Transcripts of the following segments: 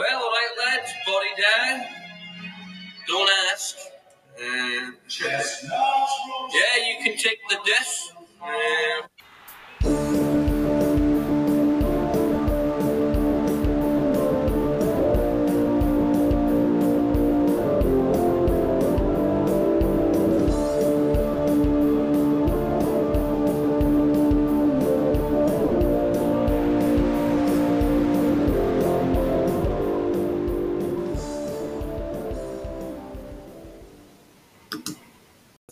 Well, all right, lads, body down. Don't ask. Uh, yeah, you can take the death. Uh,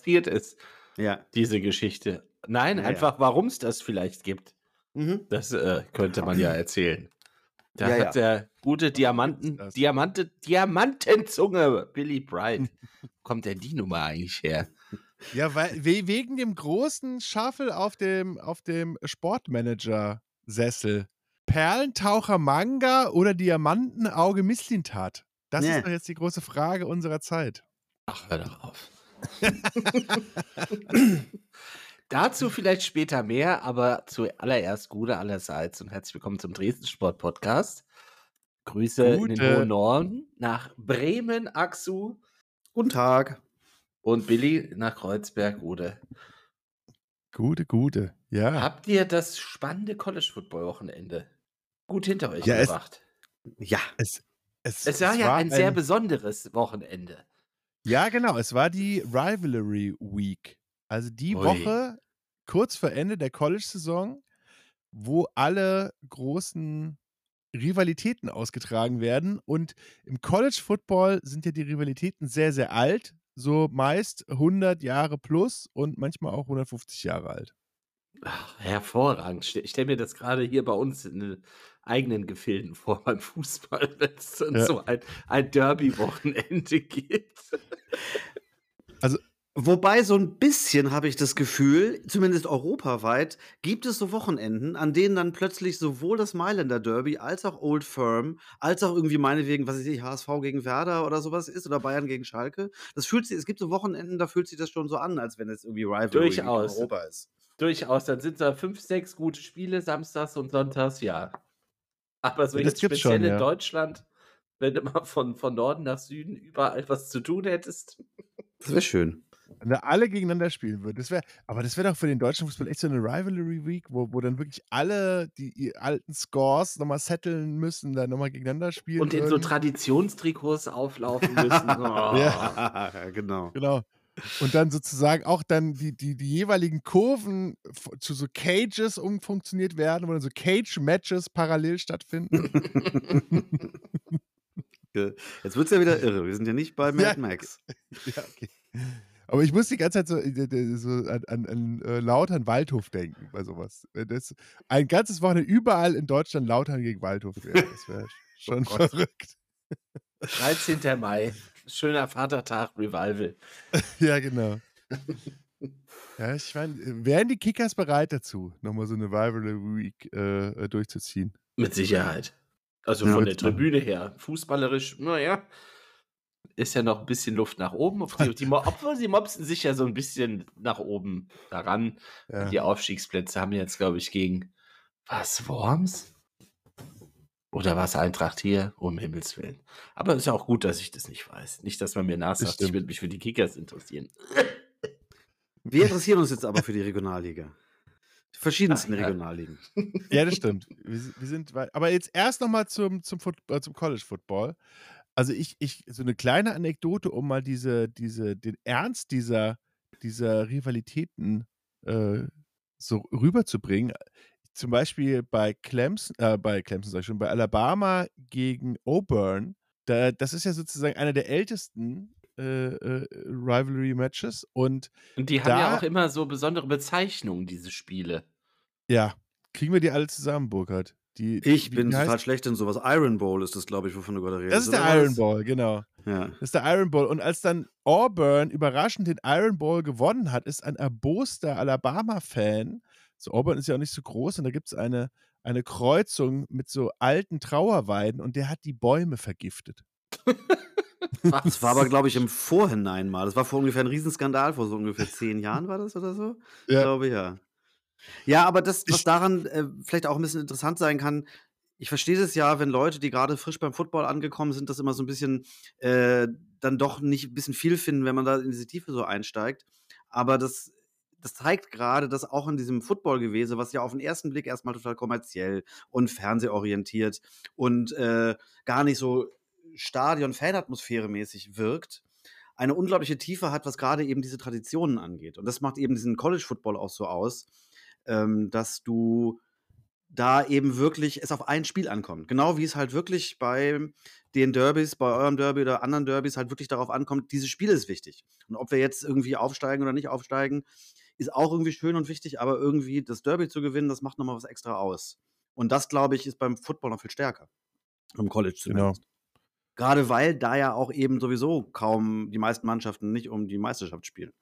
passiert ist, Ja. diese Geschichte. Nein, Ja, einfach, warum es das vielleicht gibt. Mhm. Das äh, könnte man ja erzählen. Da Ja, hat der gute Diamanten, Diamante, Diamantenzunge, Billy Bright. Wo kommt denn die Nummer eigentlich her? Ja, weil we- wegen dem großen Shuffle auf dem, auf dem Sportmanager-Sessel. Perlentaucher Manga oder Diamantenauge Misslintat? Das ist doch jetzt die große Frage unserer Zeit. Ach, hör doch auf. Dazu vielleicht später mehr, aber zuallererst Gute allerseits und herzlich willkommen zum Dresden Sport Podcast. Grüße in den Gute. hohen Norden nach Bremen, Axu Guten Tag. und Billy nach Kreuzberg, Ude. Gute, gute. Ja. Habt ihr das spannende College Football Wochenende gut hinter euch Ja, es- gebracht? Ja. Es, es, Es war es ja ein sehr besonderes Wochenende. Ja, genau. Es war die Rivalry Week. Also die Ui. Woche kurz vor Ende der College-Saison, wo alle großen Rivalitäten ausgetragen werden. Und im College Football sind ja die Rivalitäten sehr, sehr alt. So meist 100 Jahre plus und manchmal auch 150 Jahre alt. Ach, hervorragend. Ich stelle mir das gerade hier bei uns in den eigenen Gefilden vor beim Fußball, wenn es dann Ja. so ein, ein Derby-Wochenende gibt. Wobei so ein bisschen habe ich das Gefühl, zumindest europaweit, gibt es so Wochenenden, an denen dann plötzlich sowohl das Mailänder Derby als auch Old Firm, als auch irgendwie meinetwegen, was weiß ich, HSV gegen Werder oder sowas ist oder Bayern gegen Schalke. Das fühlt sich, es gibt so Wochenenden, da fühlt sich das schon so an, als wenn es irgendwie Rivalry Durchaus. in Europa ist. Durchaus, dann sind da fünf, sechs gute Spiele, samstags und sonntags, ja. Aber so jetzt speziell schon, in ja. Deutschland, wenn du mal von, von Norden nach Süden überall was zu tun hättest. Das wäre schön. Wenn da alle gegeneinander spielen würden. Das wär, aber das wäre doch für den deutschen Fußball echt so eine Rivalry Week, wo, wo dann wirklich alle die die alten Scores nochmal setteln müssen, dann nochmal gegeneinander spielen. Und in so würden. Traditionstrikots auflaufen müssen. Oh. Ja, genau. Genau. Und dann sozusagen auch dann die, die, die jeweiligen Kurven zu so Cages umfunktioniert werden, wo dann so Cage-Matches parallel stattfinden. Jetzt wird es ja wieder irre. Wir sind ja nicht bei Mad Ja. Max. ja, okay. Aber ich muss die ganze Zeit so, äh, so an, an, an äh, Lautern Waldhof denken bei sowas. Äh, Das, ein ganzes Wochenende überall in Deutschland Lautern gegen Waldhof wäre. Das wäre schon Gott. verrückt. 13. Mai. Schöner Vatertag, Revival. Ja, genau. Ja, ich meine, wären die Kickers bereit dazu, nochmal so eine Rivalry Week äh, durchzuziehen? Mit Sicherheit. Also Ja, von der. Tribüne her. Fußballerisch, naja, ist ja noch ein bisschen Luft nach oben. Obwohl, die, Mo- obwohl sie mopsen sich ja so ein bisschen nach oben daran. Ja. Die Aufstiegsplätze haben jetzt, glaube ich, gegen was, Worms? Oder was Eintracht hier? Um Himmels Willen. Aber ist ja auch gut, dass ich das nicht weiß. Nicht, dass man mir nachsagt, ich stimmt. würde mich für die Kickers interessieren. Wir interessieren uns jetzt aber für die Regionalliga. Die verschiedensten Ach, ja. Regionalligen. Ja, das stimmt. Wir, sind- wir sind weit. Aber jetzt erst nochmal zum, zum, äh, zum College Football. Also ich, ich, so eine kleine Anekdote, um mal diese, diese, den Ernst dieser, dieser Rivalitäten äh, so rüberzubringen. Zum Beispiel bei Clemson, äh, bei Clemson sag ich schon, bei Alabama gegen Auburn, da, das ist ja sozusagen einer der ältesten äh, äh, Rivalry-Matches und Und die haben Da- ja auch immer so besondere Bezeichnungen, diese Spiele. ja, kriegen wir die alle zusammen, Burkhard? Die, Ich bin wie heißt- total schlecht in sowas. Iron Bowl ist das, glaube ich, wovon du gerade redest. Das ist der oder Iron was? Ball, genau. Ja. Das ist der Iron Ball. Und als dann Auburn überraschend den Iron Ball gewonnen hat, ist ein erboster Alabama-Fan, so Auburn ist ja auch nicht so groß, und da gibt es eine, eine Kreuzung mit so alten Trauerweiden und der hat die Bäume vergiftet. Das war aber, glaube ich, im Vorhinein mal. Das war vor ungefähr ein Riesenskandal, vor so ungefähr zehn Jahren war das oder so? Ich Ja. glaube, ja. Ja, aber das, was Ich- daran äh, vielleicht auch ein bisschen interessant sein kann, ich verstehe das ja, wenn Leute, die gerade frisch beim Football angekommen sind, das immer so ein bisschen äh, dann doch nicht ein bisschen viel finden, wenn man da in diese Tiefe so einsteigt. Aber das, das zeigt gerade, dass auch in diesem Football-Gewese, was ja auf den ersten Blick erstmal total kommerziell und fernsehorientiert und äh, gar nicht so Stadion-Fanatmosphäre mäßig wirkt, eine unglaubliche Tiefe hat, was gerade eben diese Traditionen angeht. Und das macht eben diesen College-Football auch so aus, ähm, dass du da eben wirklich es auf ein Spiel ankommt. Genau wie es halt wirklich bei den Derbys, bei eurem Derby oder anderen Derbys halt wirklich darauf ankommt, dieses Spiel ist wichtig. Und ob wir jetzt irgendwie aufsteigen oder nicht aufsteigen, ist auch irgendwie schön und wichtig, aber irgendwie das Derby zu gewinnen, das macht nochmal was extra aus. Und das, glaube ich, ist beim Football noch viel stärker. Im College Genau. zumindest. Gerade weil da ja auch eben sowieso kaum die meisten Mannschaften nicht um die Meisterschaft spielen.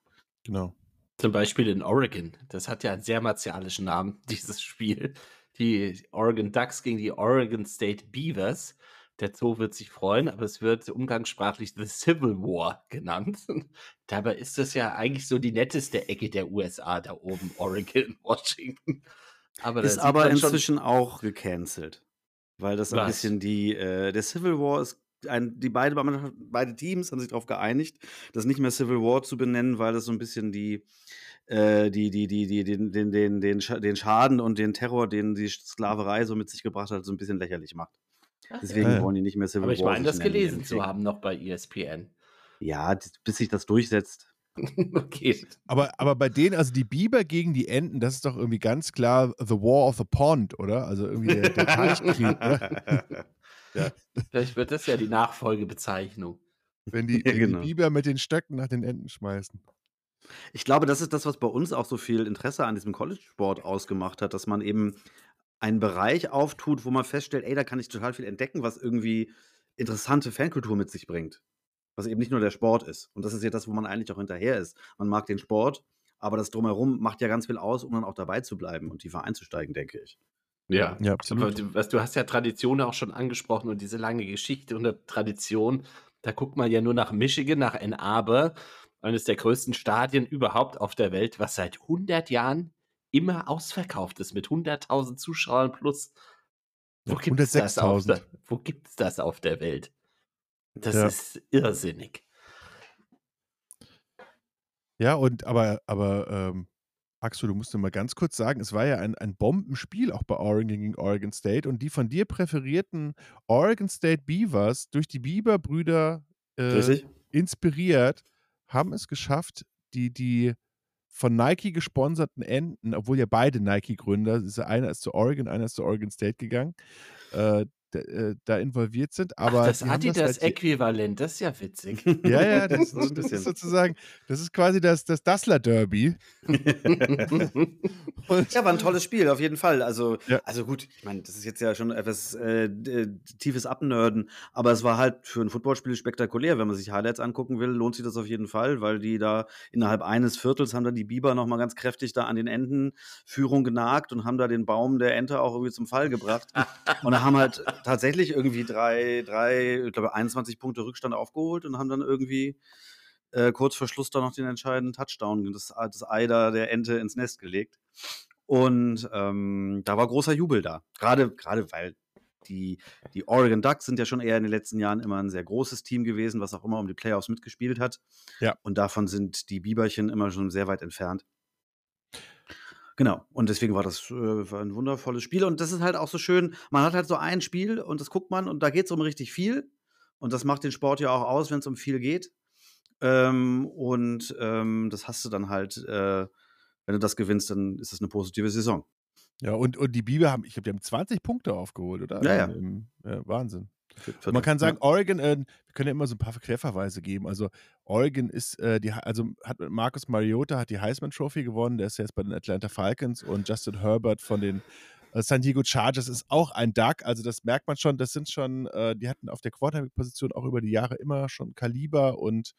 Genau. Zum Beispiel in Oregon. Das hat ja einen sehr martialischen Namen, dieses Spiel. Die Oregon Ducks gegen die Oregon State Beavers. Der Zoo wird sich freuen, aber es wird umgangssprachlich The Civil War genannt. Dabei ist das ja eigentlich so die netteste Ecke der USA da oben, Oregon, Washington. Aber Ist aber man schon- inzwischen auch gecancelt. Weil das ein Was? bisschen die, äh, der Civil War ist ein, die beide, beide Teams haben sich darauf geeinigt, das nicht mehr Civil War zu benennen, weil das so ein bisschen die, äh, die, die, die, die, den, den, den, den Schaden und den Terror, den die Sklaverei so mit sich gebracht hat, so ein bisschen lächerlich macht. Deswegen Ja. wollen die nicht mehr Civil Aber ich War. meine, das gelesen zu haben noch bei ESPN. Ja, bis sich das durchsetzt. okay. Aber, aber bei denen, also die Biber gegen die Enten, das ist doch irgendwie ganz klar The War of the Pond, oder? Also irgendwie der, der Teichkrieg, oder? Vielleicht wird das ja die Nachfolgebezeichnung. Wenn die, Ja, wenn genau. die Biber mit den Stöcken nach den Enten schmeißen. Ich glaube, das ist das, was bei uns auch so viel Interesse an diesem College-Sport ausgemacht hat, dass man eben einen Bereich auftut, wo man feststellt, ey, da kann ich total viel entdecken, was irgendwie interessante Fankultur mit sich bringt. Was eben nicht nur der Sport ist. Und das ist ja das, wo man eigentlich auch hinterher ist. Man mag den Sport, aber das Drumherum macht ja ganz viel aus, um dann auch dabei zu bleiben und tiefer einzusteigen, denke ich. Ja. Ja, Aber absolut. du, was, du hast ja Tradition auch schon angesprochen und diese lange Geschichte und Tradition. Da guckt man ja nur nach Michigan, nach Ann Arbor, eines der größten Stadien überhaupt auf der Welt, was seit 100 Jahren immer ausverkauft ist mit 100.000 Zuschauern plus. Wo Ja, gibt es das, auf 106.000. der- wo gibt's das auf der Welt? Das Ja. ist irrsinnig. Ja, und aber, aber ähm, Axel, du musst dir mal ganz kurz sagen, es war ja ein, ein Bombenspiel auch bei Oregon gegen Oregon State und die von dir präferierten Oregon State Beavers durch die Bieber-Brüder äh, inspiriert, haben es geschafft, die, die von Nike gesponserten Enten, obwohl ja beide Nike-Gründer, einer ist zu Oregon, einer ist zu Oregon State gegangen, äh, da, äh, da involviert sind. Aber Ach, das die haben das halt Adidas-Äquivalent, das ist ja witzig. ja, ja, das, So das ist sozusagen, das ist quasi das, das Dassler-Derby. Ja, war ein tolles Spiel, auf jeden Fall. Also, Ja. also gut, ich meine, das ist jetzt ja schon etwas äh, d- tiefes Abnörden, aber es war halt für ein Footballspiel spektakulär. Wenn man sich Highlights angucken will, lohnt sich das auf jeden Fall, weil die da innerhalb eines Viertels haben dann die Biber nochmal ganz kräftig da an den Enden Führung genagt und haben da den Baum der Ente auch irgendwie zum Fall gebracht. und da haben halt tatsächlich irgendwie drei, drei, ich glaube 21 Punkte Rückstand aufgeholt und haben dann irgendwie äh, kurz vor Schluss da noch den entscheidenden Touchdown, das, das Ei da der Ente ins Nest gelegt. Und ähm, da war großer Jubel da. Gerade, gerade weil die, die Oregon Ducks sind ja schon eher in den letzten Jahren immer ein sehr großes Team gewesen, was auch immer um die Playoffs mitgespielt hat. Ja. Und davon sind die Biberchen immer schon sehr weit entfernt. Genau. Und deswegen war das äh, ein wundervolles Spiel. Und das ist halt auch so schön. Man hat halt so ein Spiel und das guckt man und da geht es um richtig viel. Und das macht den Sport ja auch aus, wenn es um viel geht. Ähm, und ähm, das hast du dann halt, äh, wenn du das gewinnst, dann ist das eine positive Saison. ja, und, und die Biber haben, ich glaube, die haben 20 Punkte aufgeholt, oder? Ja, ja Wahnsinn. Und man kann ja. sagen, Oregon, äh, wir können ja immer so ein paar Querverweise geben. Also Oregon ist, äh, die, also hat mit Marcus Mariota hat die Heisman Trophy gewonnen, der ist jetzt bei den Atlanta Falcons und Justin Herbert von den äh, San Diego Chargers ist auch ein Duck. Also das merkt man schon, das sind schon, äh, die hatten auf der Quarterback-Position auch über die Jahre immer schon Kaliber und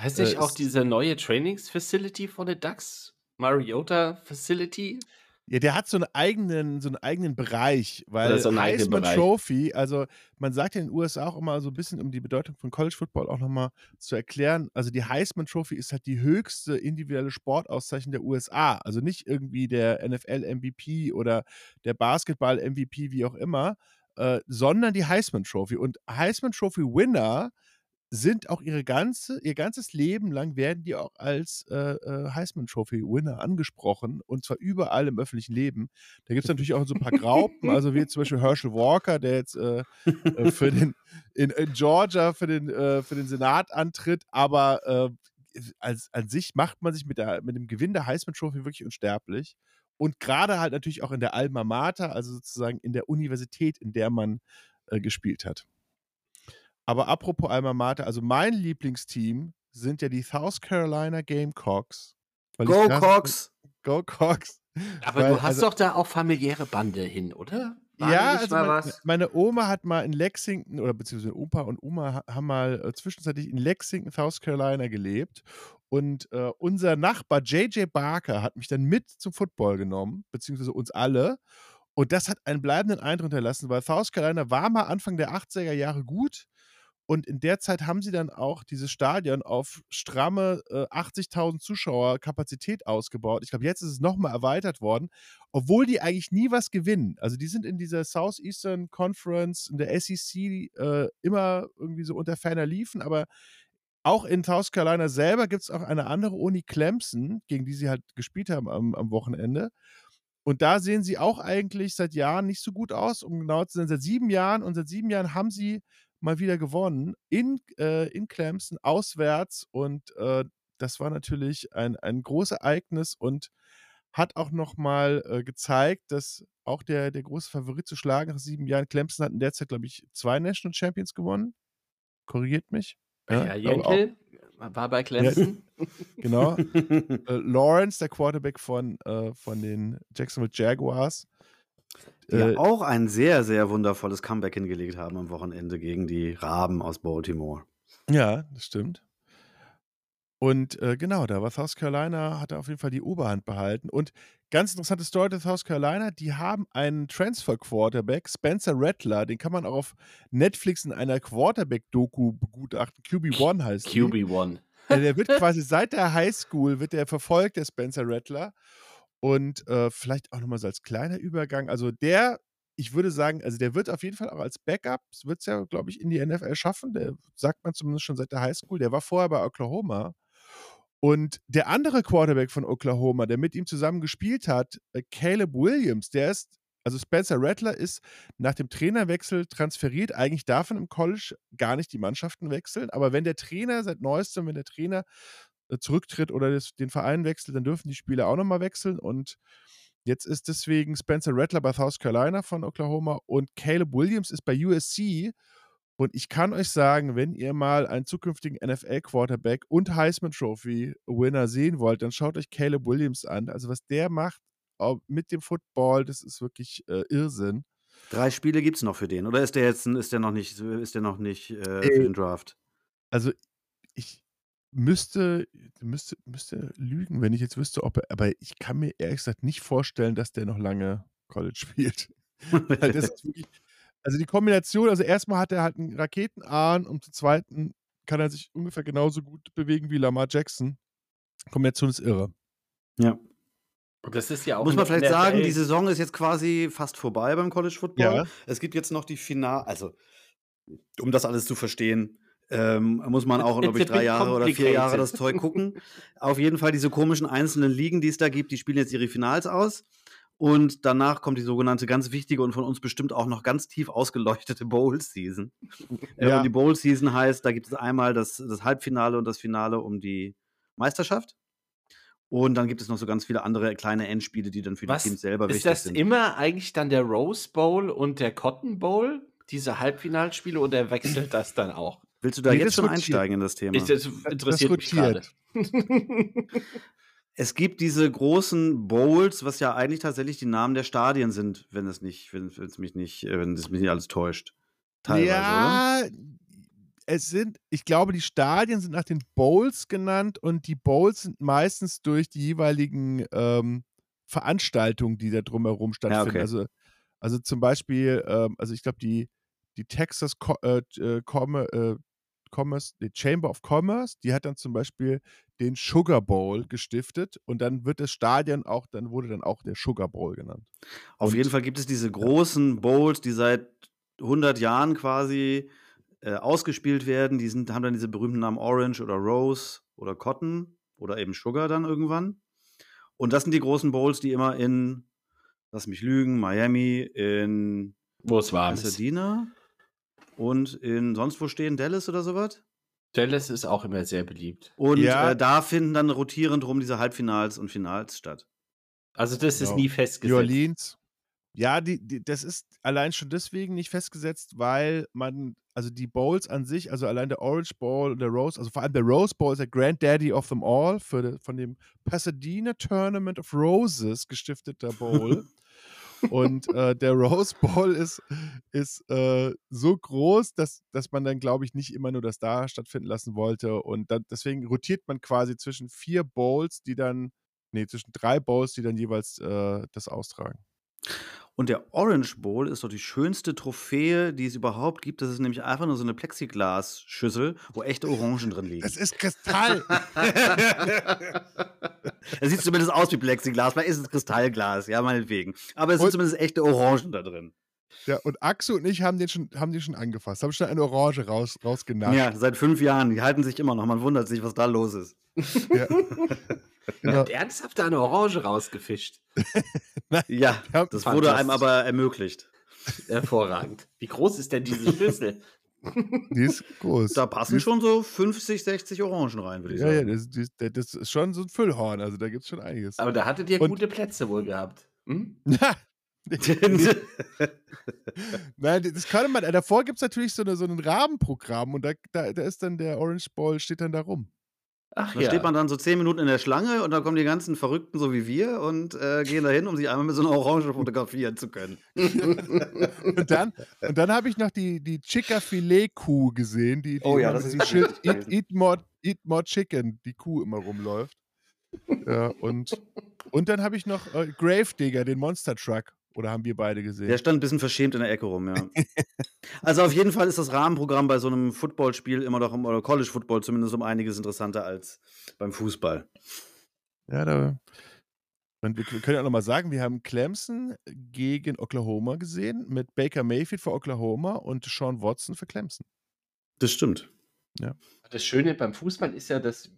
Heißt Äh, nicht auch ist- diese neue Trainingsfacility von den Ducks? Mariota Facility? Ja, der hat so einen eigenen, so einen eigenen Bereich, weil so Heisman Bereich. Trophy, also man sagt ja in den USA auch immer so ein bisschen, um die Bedeutung von College Football auch nochmal zu erklären, also die Heisman Trophy ist halt die höchste individuelle Sportauszeichnung der USA, also nicht irgendwie der NFL MVP oder der Basketball MVP, wie auch immer, äh, sondern die Heisman Trophy. Und Heisman Trophy Winner sind auch ihre ganze, ihr ganzes Leben lang werden die auch als äh, äh, Heisman Trophy Winner angesprochen und zwar überall im öffentlichen Leben. Da gibt es natürlich auch so ein paar Graupen, also wie zum Beispiel Herschel Walker, der jetzt äh, äh, für den in, in, Georgia für den, äh, für den Senat antritt, aber äh, als, an sich macht man sich mit, der, mit dem Gewinn der Heisman Trophy wirklich unsterblich. Und gerade halt natürlich auch in der Alma Mater, also sozusagen in der Universität, in der man gespielt hat. Aber apropos Alma Mater, also mein Lieblingsteam sind ja die South Carolina Gamecocks. Go Cox! Go Cox! Aber weil, du hast also, doch da auch familiäre Bande hin, oder? War ja, also mein, meine Oma hat mal in Lexington, oder beziehungsweise Opa und Oma haben mal äh, zwischenzeitlich in Lexington, South Carolina gelebt. Und äh, unser Nachbar JJ Barker hat mich dann mit zum Football genommen, beziehungsweise uns alle. Und das hat einen bleibenden Eindruck hinterlassen, weil South Carolina war mal Anfang der 80er Jahre gut. Und in der Zeit haben sie dann auch dieses Stadion auf stramme äh, 80.000 Zuschauer Kapazität ausgebaut. Ich glaube, jetzt ist es nochmal erweitert worden, obwohl die eigentlich nie was gewinnen. Also die sind in dieser Southeastern Conference, in der SEC äh, immer irgendwie so unter ferner liefen, aber auch in South Carolina selber gibt es auch eine andere Uni Clemson, gegen die sie halt gespielt haben am, am Wochenende. Und da sehen sie auch eigentlich seit Jahren nicht so gut aus, um genau zu sein, seit sieben Jahren. Und seit sieben Jahren haben sie mal wieder gewonnen in, äh, in Clemson, auswärts. Und äh, das war natürlich ein, ein großes Ereignis und hat auch nochmal äh, gezeigt, dass auch der, der große Favorit zu schlagen nach sieben Jahren, Clemson hat in der Zeit, glaube ich, zwei National Champions gewonnen. Korrigiert mich. Ja, ja Jenkel war bei Clemson. Ja, genau. äh, Lawrence, der Quarterback von, äh, von den Jacksonville Jaguars, die ja äh, auch ein sehr, sehr wundervolles Comeback hingelegt haben am Wochenende gegen die Raben aus Baltimore. Ja, das stimmt. Und äh, genau, da war South Carolina, hat auf jeden Fall die Oberhand behalten. Und ganz interessante Story der South Carolina, die haben einen Transfer-Quarterback, Spencer Rattler, den kann man auch auf Netflix in einer Quarterback-Doku begutachten. QB1 heißt QB1. Der, der wird quasi seit der Highschool, wird der verfolgt, der Spencer Rattler. Und äh, vielleicht auch nochmal so als kleiner Übergang. Also der, ich würde sagen, also der wird auf jeden Fall auch als Backup, wird es ja, glaube ich, in die NFL schaffen. Der sagt man zumindest schon seit der Highschool. Der war vorher bei Oklahoma. Und der andere Quarterback von Oklahoma, der mit ihm zusammen gespielt hat, äh, Caleb Williams, der ist, also Spencer Rattler ist nach dem Trainerwechsel transferiert. Eigentlich darf man im College gar nicht die Mannschaften wechseln. Aber wenn der Trainer seit neuestem, wenn der Trainer zurücktritt oder das, den Verein wechselt, dann dürfen die Spieler auch nochmal wechseln. Und jetzt ist deswegen Spencer Rattler bei South Carolina von Oklahoma und Caleb Williams ist bei USC. Und ich kann euch sagen, wenn ihr mal einen zukünftigen NFL-Quarterback und Heisman Trophy-Winner sehen wollt, dann schaut euch Caleb Williams an. Also was der macht mit dem Football, das ist wirklich äh, Irrsinn. Drei Spiele gibt es noch für den, oder ist der jetzt ist der noch nicht, ist der noch nicht äh, für den Draft? Also ich, müsste, müsste, müsste lügen, wenn ich jetzt wüsste, ob er, aber ich kann mir ehrlich gesagt nicht vorstellen, dass der noch lange College spielt. wirklich, also die Kombination, also erstmal hat er halt einen Raketenarm und zum zweiten kann er sich ungefähr genauso gut bewegen wie Lamar Jackson. Kombination ist irre. Ja. Und das ist ja auch. Muss man vielleicht sagen, die Saison ist jetzt quasi fast vorbei beim College Football. Ja. Es gibt jetzt noch die Final, also um das alles zu verstehen, ähm, muss man auch, glaube ich, drei Jahre oder vier Jahre das Zeug gucken. Auf jeden Fall diese komischen einzelnen Ligen, die es da gibt, die spielen jetzt ihre Finals aus. Und danach kommt die sogenannte ganz wichtige und von uns bestimmt auch noch ganz tief ausgeleuchtete Bowl-Season. Äh, ja. Und die Bowl-Season heißt, da gibt es einmal das, das Halbfinale und das Finale um die Meisterschaft. Und dann gibt es noch so ganz viele andere kleine Endspiele, die dann für Was, die Teams selber wichtig sind. Ist das immer eigentlich dann der Rose Bowl und der Cotton Bowl, diese Halbfinalspiele, oder wechselt das dann auch? Willst du da nee, jetzt schon einsteigen in das Thema? Ich, das interessiert das mich gerade. es gibt diese großen Bowls, was ja eigentlich tatsächlich die Namen der Stadien sind, wenn es nicht, wenn es mich nicht, wenn es mich nicht alles täuscht. Teilweise, ja, oder? es sind, ich glaube, die Stadien sind nach den Bowls genannt und die Bowls sind meistens durch die jeweiligen ähm, Veranstaltungen, die da drumherum stattfinden. Ja, okay. Also, also zum Beispiel, ähm, also ich glaube, die, die Texas Co äh, äh, äh Commerce, die Chamber of Commerce, die hat dann zum Beispiel den Sugar Bowl gestiftet und dann wird das Stadion auch, dann wurde dann auch der Sugar Bowl genannt. Auf und, jeden Fall gibt es diese großen Bowls, die seit 100 Jahren quasi äh, ausgespielt werden. Die sind, haben dann diese berühmten Namen Orange oder Rose oder Cotton oder eben Sugar dann irgendwann. Und das sind die großen Bowls, die immer in, lass mich lügen, Miami, in Wo es warm ist. Pasadena und in sonst wo stehen, Dallas oder sowas. Dallas ist auch immer sehr beliebt. Und Ja. äh, da finden dann rotierend rum diese Halbfinals und Finals statt. Also das ist Genau. nie New festgesetzt. Orleans. Ja, die, die, das ist allein schon deswegen nicht festgesetzt, weil man, also die Bowls an sich, also allein der Orange Bowl und der Rose, also vor allem der Rose Bowl ist der Granddaddy of them all, für von dem Pasadena Tournament of Roses gestifteter Bowl. und äh, der Rose Bowl ist, ist äh, so groß, dass, dass man dann, glaube ich, nicht immer nur das da stattfinden lassen wollte. Und dann, deswegen rotiert man quasi zwischen vier Bowls, die dann, nee, zwischen drei Bowls, die dann jeweils äh, das austragen. Und der Orange Bowl ist doch die schönste Trophäe, die es überhaupt gibt. Das ist nämlich einfach nur so eine Plexiglas-Schüssel, wo echte Orangen drin liegen. Das ist Kristall. Es sieht zumindest aus wie Plexiglas, weil es ist Kristallglas, ja, meinetwegen. Aber es sind zumindest echte Orangen da drin. Ja, und Axel und ich haben den schon, haben den schon angefasst, haben schon eine Orange raus, rausgenascht. Ja, seit fünf Jahren. Die halten sich immer noch. Man wundert sich, was da los ist. Ja. Er Genau. hat ernsthaft eine Orange rausgefischt. Ja, Ja, das wurde einem aber ermöglicht. Hervorragend. Wie groß ist denn diese Schüssel? Die ist groß. Da passen schon so 50, 60 Orangen rein, würde ich Ja, ja, sagen. das, das, das ist schon so ein Füllhorn, also da gibt es schon einiges. Aber da hattet ihr Und- gute Plätze wohl gehabt. Hm? Nein, das kann man. Davor gibt es natürlich so, eine, so ein Rahmenprogramm und da, da, da ist dann der Orange Ball, steht dann da rum. Ach Da ja. steht man dann so zehn Minuten in der Schlange und dann kommen die ganzen Verrückten so wie wir und äh, gehen dahin, um sich einmal mit so einer Orange fotografieren zu können. Und dann, und dann habe ich noch die, die Chica Filet Kuh gesehen, die, die Oh ja, das mit ist Schild Eat, eat, more, eat more Chicken, die Kuh immer rumläuft. Ja, und, und dann habe ich noch äh, Gravedigger, den Monster Truck. Oder haben wir beide gesehen? Der stand ein bisschen verschämt in der Ecke rum, ja. also auf jeden Fall ist das Rahmenprogramm bei so einem Footballspiel immer noch, um- oder College Football zumindest um einiges interessanter als beim Fußball. Ja, da. Und wir können ja auch nochmal sagen, wir haben Clemson gegen Oklahoma gesehen, mit Baker Mayfield für Oklahoma und Sean Watson für Clemson. Das stimmt. Das Schöne beim Fußball ist ja, dass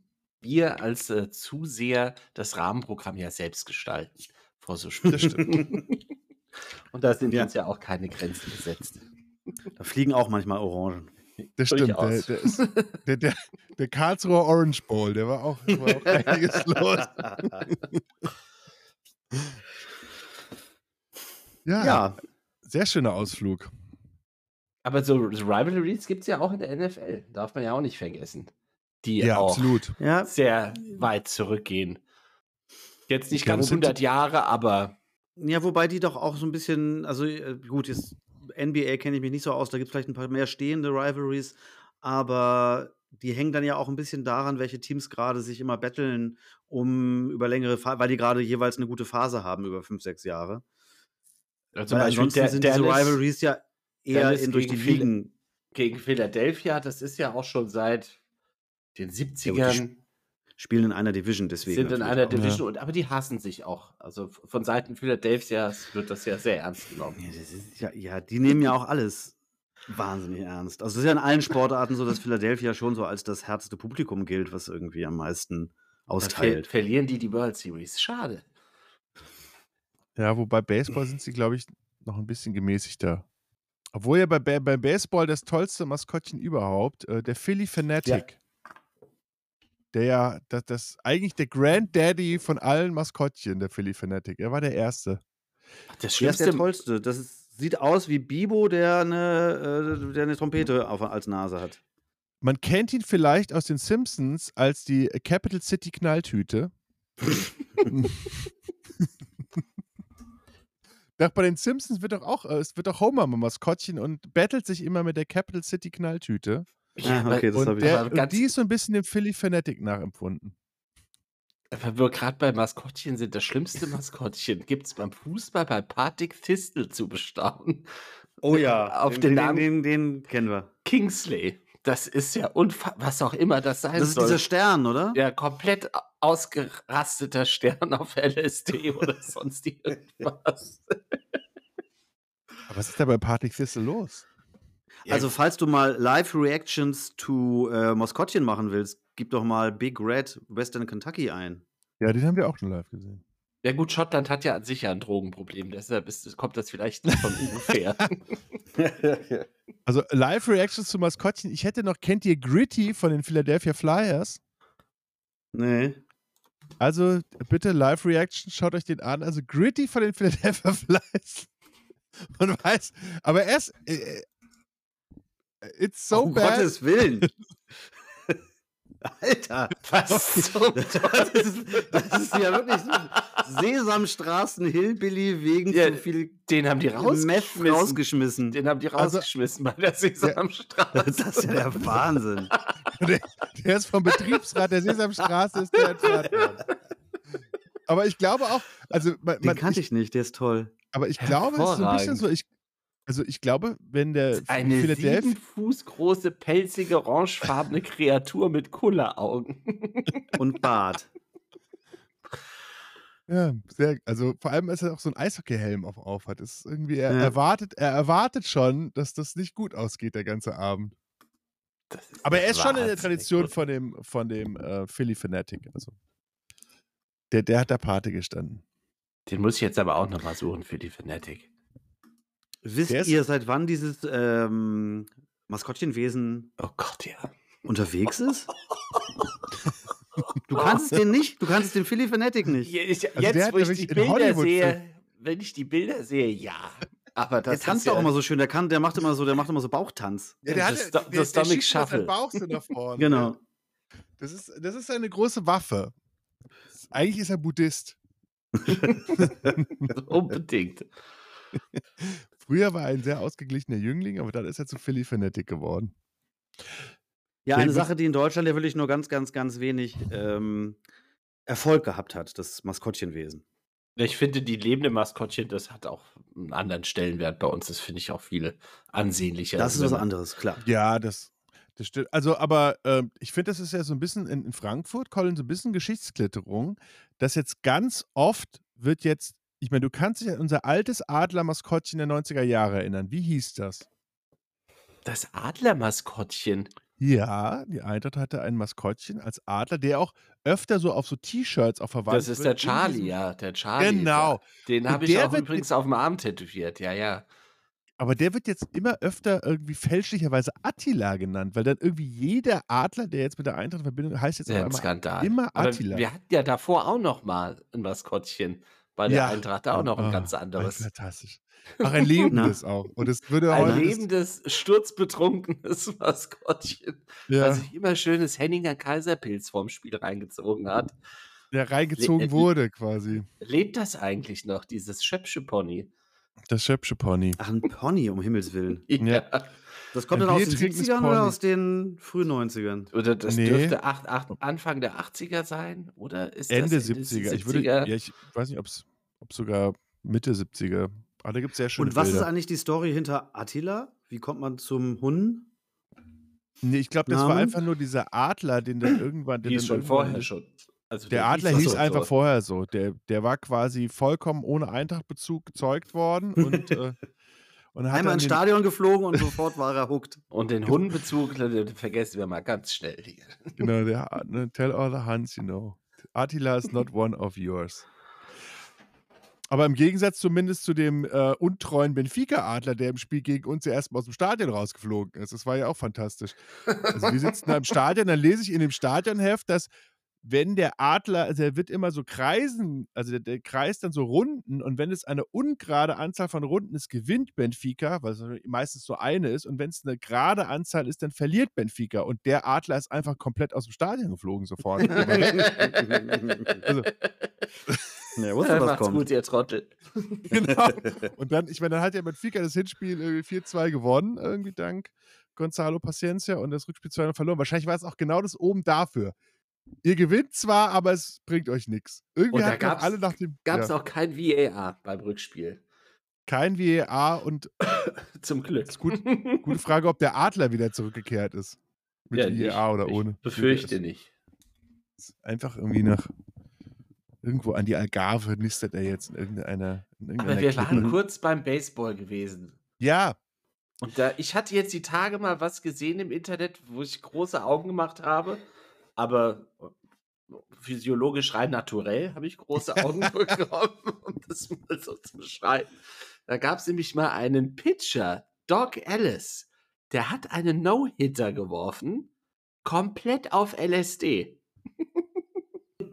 wir als äh, Zuseher das Rahmenprogramm ja selbst gestalten. Vor so Spielen. Das stimmt. Und da sind Ja. uns ja auch keine Grenzen gesetzt. Da fliegen auch manchmal Orangen. Das stimmt. Der, der, ist, der, der, der Karlsruher Orange Bowl, der war auch, war auch einiges los. Ja, ja, sehr schöner Ausflug. Aber so Rivalries gibt es ja auch in der NFL. Darf man ja auch nicht vergessen. Die Ja, auch absolut. ja, sehr weit zurückgehen. Jetzt nicht ganz es sind- 100 Jahre, aber ja, wobei die doch auch so ein bisschen, also äh, gut, jetzt NBA kenne ich mich nicht so aus, da gibt es vielleicht ein paar mehr stehende Rivalries, aber die hängen dann ja auch ein bisschen daran, welche Teams gerade sich immer betteln, um über längere Phase, weil die gerade jeweils eine gute Phase haben über fünf, sechs Jahre. zum Weil Beispiel ansonsten der, sind diese Dallas Rivalries ja eher in, durch die Ligen. gegen Philadelphia, das ist ja auch schon seit den Ja, gut, die 70ern, spielen in einer Division deswegen. sind in einer auch. Division, und, aber die hassen sich auch. Also von Seiten Philadelphias wird das ja sehr ernst genommen. Ja, ja, ja, die nehmen ja auch alles wahnsinnig ernst. Also es ist ja in allen Sportarten so, dass Philadelphia schon so als das härteste Publikum gilt, was irgendwie am meisten Da ver austeilt. verlieren die die World Series. Schade. Ja, wobei Baseball sind sie, glaube ich, noch ein bisschen gemäßigter. Obwohl ja bei, Ba- bei Baseball das tollste Maskottchen überhaupt, äh, der Philly Fanatic. Der ja, das, das eigentlich der Granddaddy von allen Maskottchen, der Philly Fanatic. Er war der Erste. Das Der ist Schlimmste, der tollste. Das ist, sieht aus wie Bibo, der eine, äh, der eine Trompete auf, als Nase hat. Man kennt ihn vielleicht aus den Simpsons als die Capital City Knalltüte. Doch bei den Simpsons wird doch auch, äh, es wird doch Homer mal Maskottchen und battelt sich immer mit der Capital City Knalltüte. Ja, Ah, okay, das Und, habe ich. der, und ganz- die ist so ein bisschen dem Philly Fanatic nachempfunden. weil wir gerade bei Maskottchen sind, das schlimmste Maskottchen gibt es beim Fußball bei Patrick Fistel zu bestaunen. Oh ja, Auf den, den Namen- den, den kennen wir. Kingsley. Das ist ja unfassbar, was auch immer das sein Das ist soll. dieser Stern, oder? ja, komplett ausgerasteter Stern auf LSD oder sonst irgendwas. Aber was ist da bei Patrick Thistle los? Ja. Also, falls du mal Live-Reactions to äh, Maskottchen machen willst, gib doch mal Big Red Western Kentucky ein. Ja, den haben wir auch schon live gesehen. Ja gut, Schottland hat ja an sich ja ein Drogenproblem, deshalb ist, kommt das vielleicht nicht von ungefähr. Also Live-Reactions zu Maskottchen. Ich hätte noch, kennt ihr Gritty von den Philadelphia Flyers? nee. Also bitte Live-Reaction, schaut euch den an. Also Gritty von den Philadelphia Flyers. Man weiß, aber erst. It's so um bad. Gottes Willen. Alter. Was Das ist, das ist ja wirklich so Sesamstraßen Hillbilly wegen Ja, zu viel Den haben die Meth rausgeschmissen. rausgeschmissen. Den haben die Also- rausgeschmissen bei der Sesamstraße. Das ist ja der Wahnsinn. Der, der ist vom Betriebsrat der Sesamstraße ist der entfernt. Aber ich glaube auch, also man, Den kannte ich nicht, der ist toll. aber ich glaube, es ist so ein bisschen so, ich, also ich glaube, wenn der Eine Philadelphia, sieben Fuß große, pelzige, orangefarbene Kreatur mit Kulleraugen. Und Bart. ja, sehr, also vor allem, als er auch so einen Eishockeyhelm auf, auf hat, ist irgendwie, er Ja. erwartet, er erwartet schon, dass das nicht gut ausgeht, der ganze Abend. Aber er ist schon in der Tradition gut. von dem, von dem äh, Philly Fanatic, also der, der hat der Pate gestanden. Den muss ich jetzt aber auch nochmal suchen für die Fanatic. Wisst ist- ihr, seit wann dieses ähm, Maskottchenwesen Oh Gott, ja. unterwegs ist? Du kannst es den nicht? Du kannst es den Philly Fanatic nicht? Ich, Also jetzt, wo ich die Bilder Hollywood sehe, wenn ich die Bilder sehe, ja. Aber das Der tanzt ja, auch immer so schön, der kann, der macht immer so, der macht immer so Bauchtanz. Ja, der hat ja- der- der Shuffle. Bauch so nach vorne. Genau. Das ist, das ist eine große Waffe. Eigentlich ist er Buddhist. unbedingt. Früher war er ein sehr ausgeglichener Jüngling, aber dann ist er zu Philly Fanatic geworden. Ja, eine Sache, die in Deutschland ja wirklich nur ganz, ganz, ganz wenig ähm, Erfolg gehabt hat, das Maskottchenwesen. Ich finde, die lebende Maskottchen, das hat auch einen anderen Stellenwert bei uns. Das finde ich auch viel ansehnlicher. Das ist was anderes, klar. Ja, das, das stimmt. Also, aber ähm, ich finde, das ist ja so ein bisschen in, in Frankfurt, Colin, so ein bisschen Geschichtsklitterung, dass jetzt ganz oft wird jetzt, ich meine, du kannst dich an unser altes Adler-Maskottchen der 90er Jahre erinnern. Wie hieß das? Das Adlermaskottchen. Ja, die Eintracht hatte ein Maskottchen als Adler, der auch öfter so auf so T-Shirts auch verwandt Das ist wird der Charlie, ja. Der Charlie. Genau. Ja. Den habe ich der auch wird übrigens auf dem Arm tätowiert. Ja, ja. Aber der wird jetzt immer öfter irgendwie fälschlicherweise Attila genannt, weil dann irgendwie jeder Adler, der jetzt mit der Eintracht in Verbindung heißt jetzt Ja, immer Aber Attila. wir hatten ja davor auch noch mal ein Maskottchen bei der Ja. Eintracht, da auch noch ein Ah, ganz anderes. Fantastisch. Auch ein lebendes auch. Und es würde Ein lebendes, sturzbetrunkenes Maskottchen, ja, was sich immer schönes Henninger Kaiserpilz vorm Spiel reingezogen hat. der reingezogen Le- wurde quasi. Lebt das eigentlich noch, dieses Schöpsche Pony? Das Schöpsche Pony. Ach, ein Pony, um Himmels Willen. Ja. Das kommt Ein dann aus den biertrinkendes 70ern Pony. oder aus den frühen 90ern? Oder das Nee. dürfte acht, acht, Anfang der 80er sein? Oder ist Ende das 70er. Ich, würde, ja, ich weiß nicht, ob es sogar Mitte 70er. Aber da gibt es sehr schöne Und was Bilder. ist eigentlich die Story hinter Attila? Wie kommt man zum Hunden? Nee, ich glaube, das war Namen? einfach nur dieser Adler, den dann irgendwann. Den hieß dann schon irgendwann- vorher schon. Also Der hieß Adler hieß so- einfach so. vorher so. Der, der war quasi vollkommen ohne Eintrachtbezug gezeugt worden und, äh, und hat Einmal ins Stadion geflogen und sofort war er hooked. Und den Hundenbezug den vergessen wir mal ganz schnell hier. Genau, der ne, Tell all the Huns, you know. Attila is not one of yours. Aber im Gegensatz zumindest zu dem äh, untreuen Benfica-Adler, der im Spiel gegen uns ja erstmal aus dem Stadion rausgeflogen ist. Das war ja auch fantastisch. Also wir sitzen da im Stadion, dann lese ich in dem Stadionheft, dass wenn der Adler, also er wird immer so kreisen, also der, der kreist dann so Runden und wenn es eine ungerade Anzahl von Runden ist, gewinnt Benfica, weil es meistens so eine ist und wenn es eine gerade Anzahl ist, dann verliert Benfica und der Adler ist einfach komplett aus dem Stadion geflogen sofort. also, Ja, wusste, was Macht's kommt. gut, ihr Trottel. genau. Und dann, ich meine, dann hat ja Benfica das Hinspiel irgendwie 4-2 gewonnen, irgendwie dank Gonzalo Paciencia und das Rückspiel 2 verloren. Wahrscheinlich war es auch genau das oben dafür. Ihr gewinnt zwar, aber es bringt euch nichts. Irgendwie Und da gab's- alle nach dem Gab es ja, auch kein VAR beim Rückspiel. kein VAR und Zum Glück. Ist gut. gute Frage, ob der Adler wieder zurückgekehrt ist. Mit Ja, VAR oder Ich ohne. Befürchte nicht. Einfach irgendwie nach irgendwo an die Algarve nistet er jetzt in irgendeiner. In Aber irgendeiner wir Klippe. waren kurz beim Baseball gewesen. Ja, Und da, ich hatte jetzt die Tage mal was gesehen im Internet, wo ich große Augen gemacht habe, aber äh, physiologisch rein naturell habe ich große Augen bekommen, um das mal so zu beschreiben. Da gab es nämlich mal einen Pitcher, Doc Ellis, der hat einen No-Hitter geworfen, komplett auf LSD.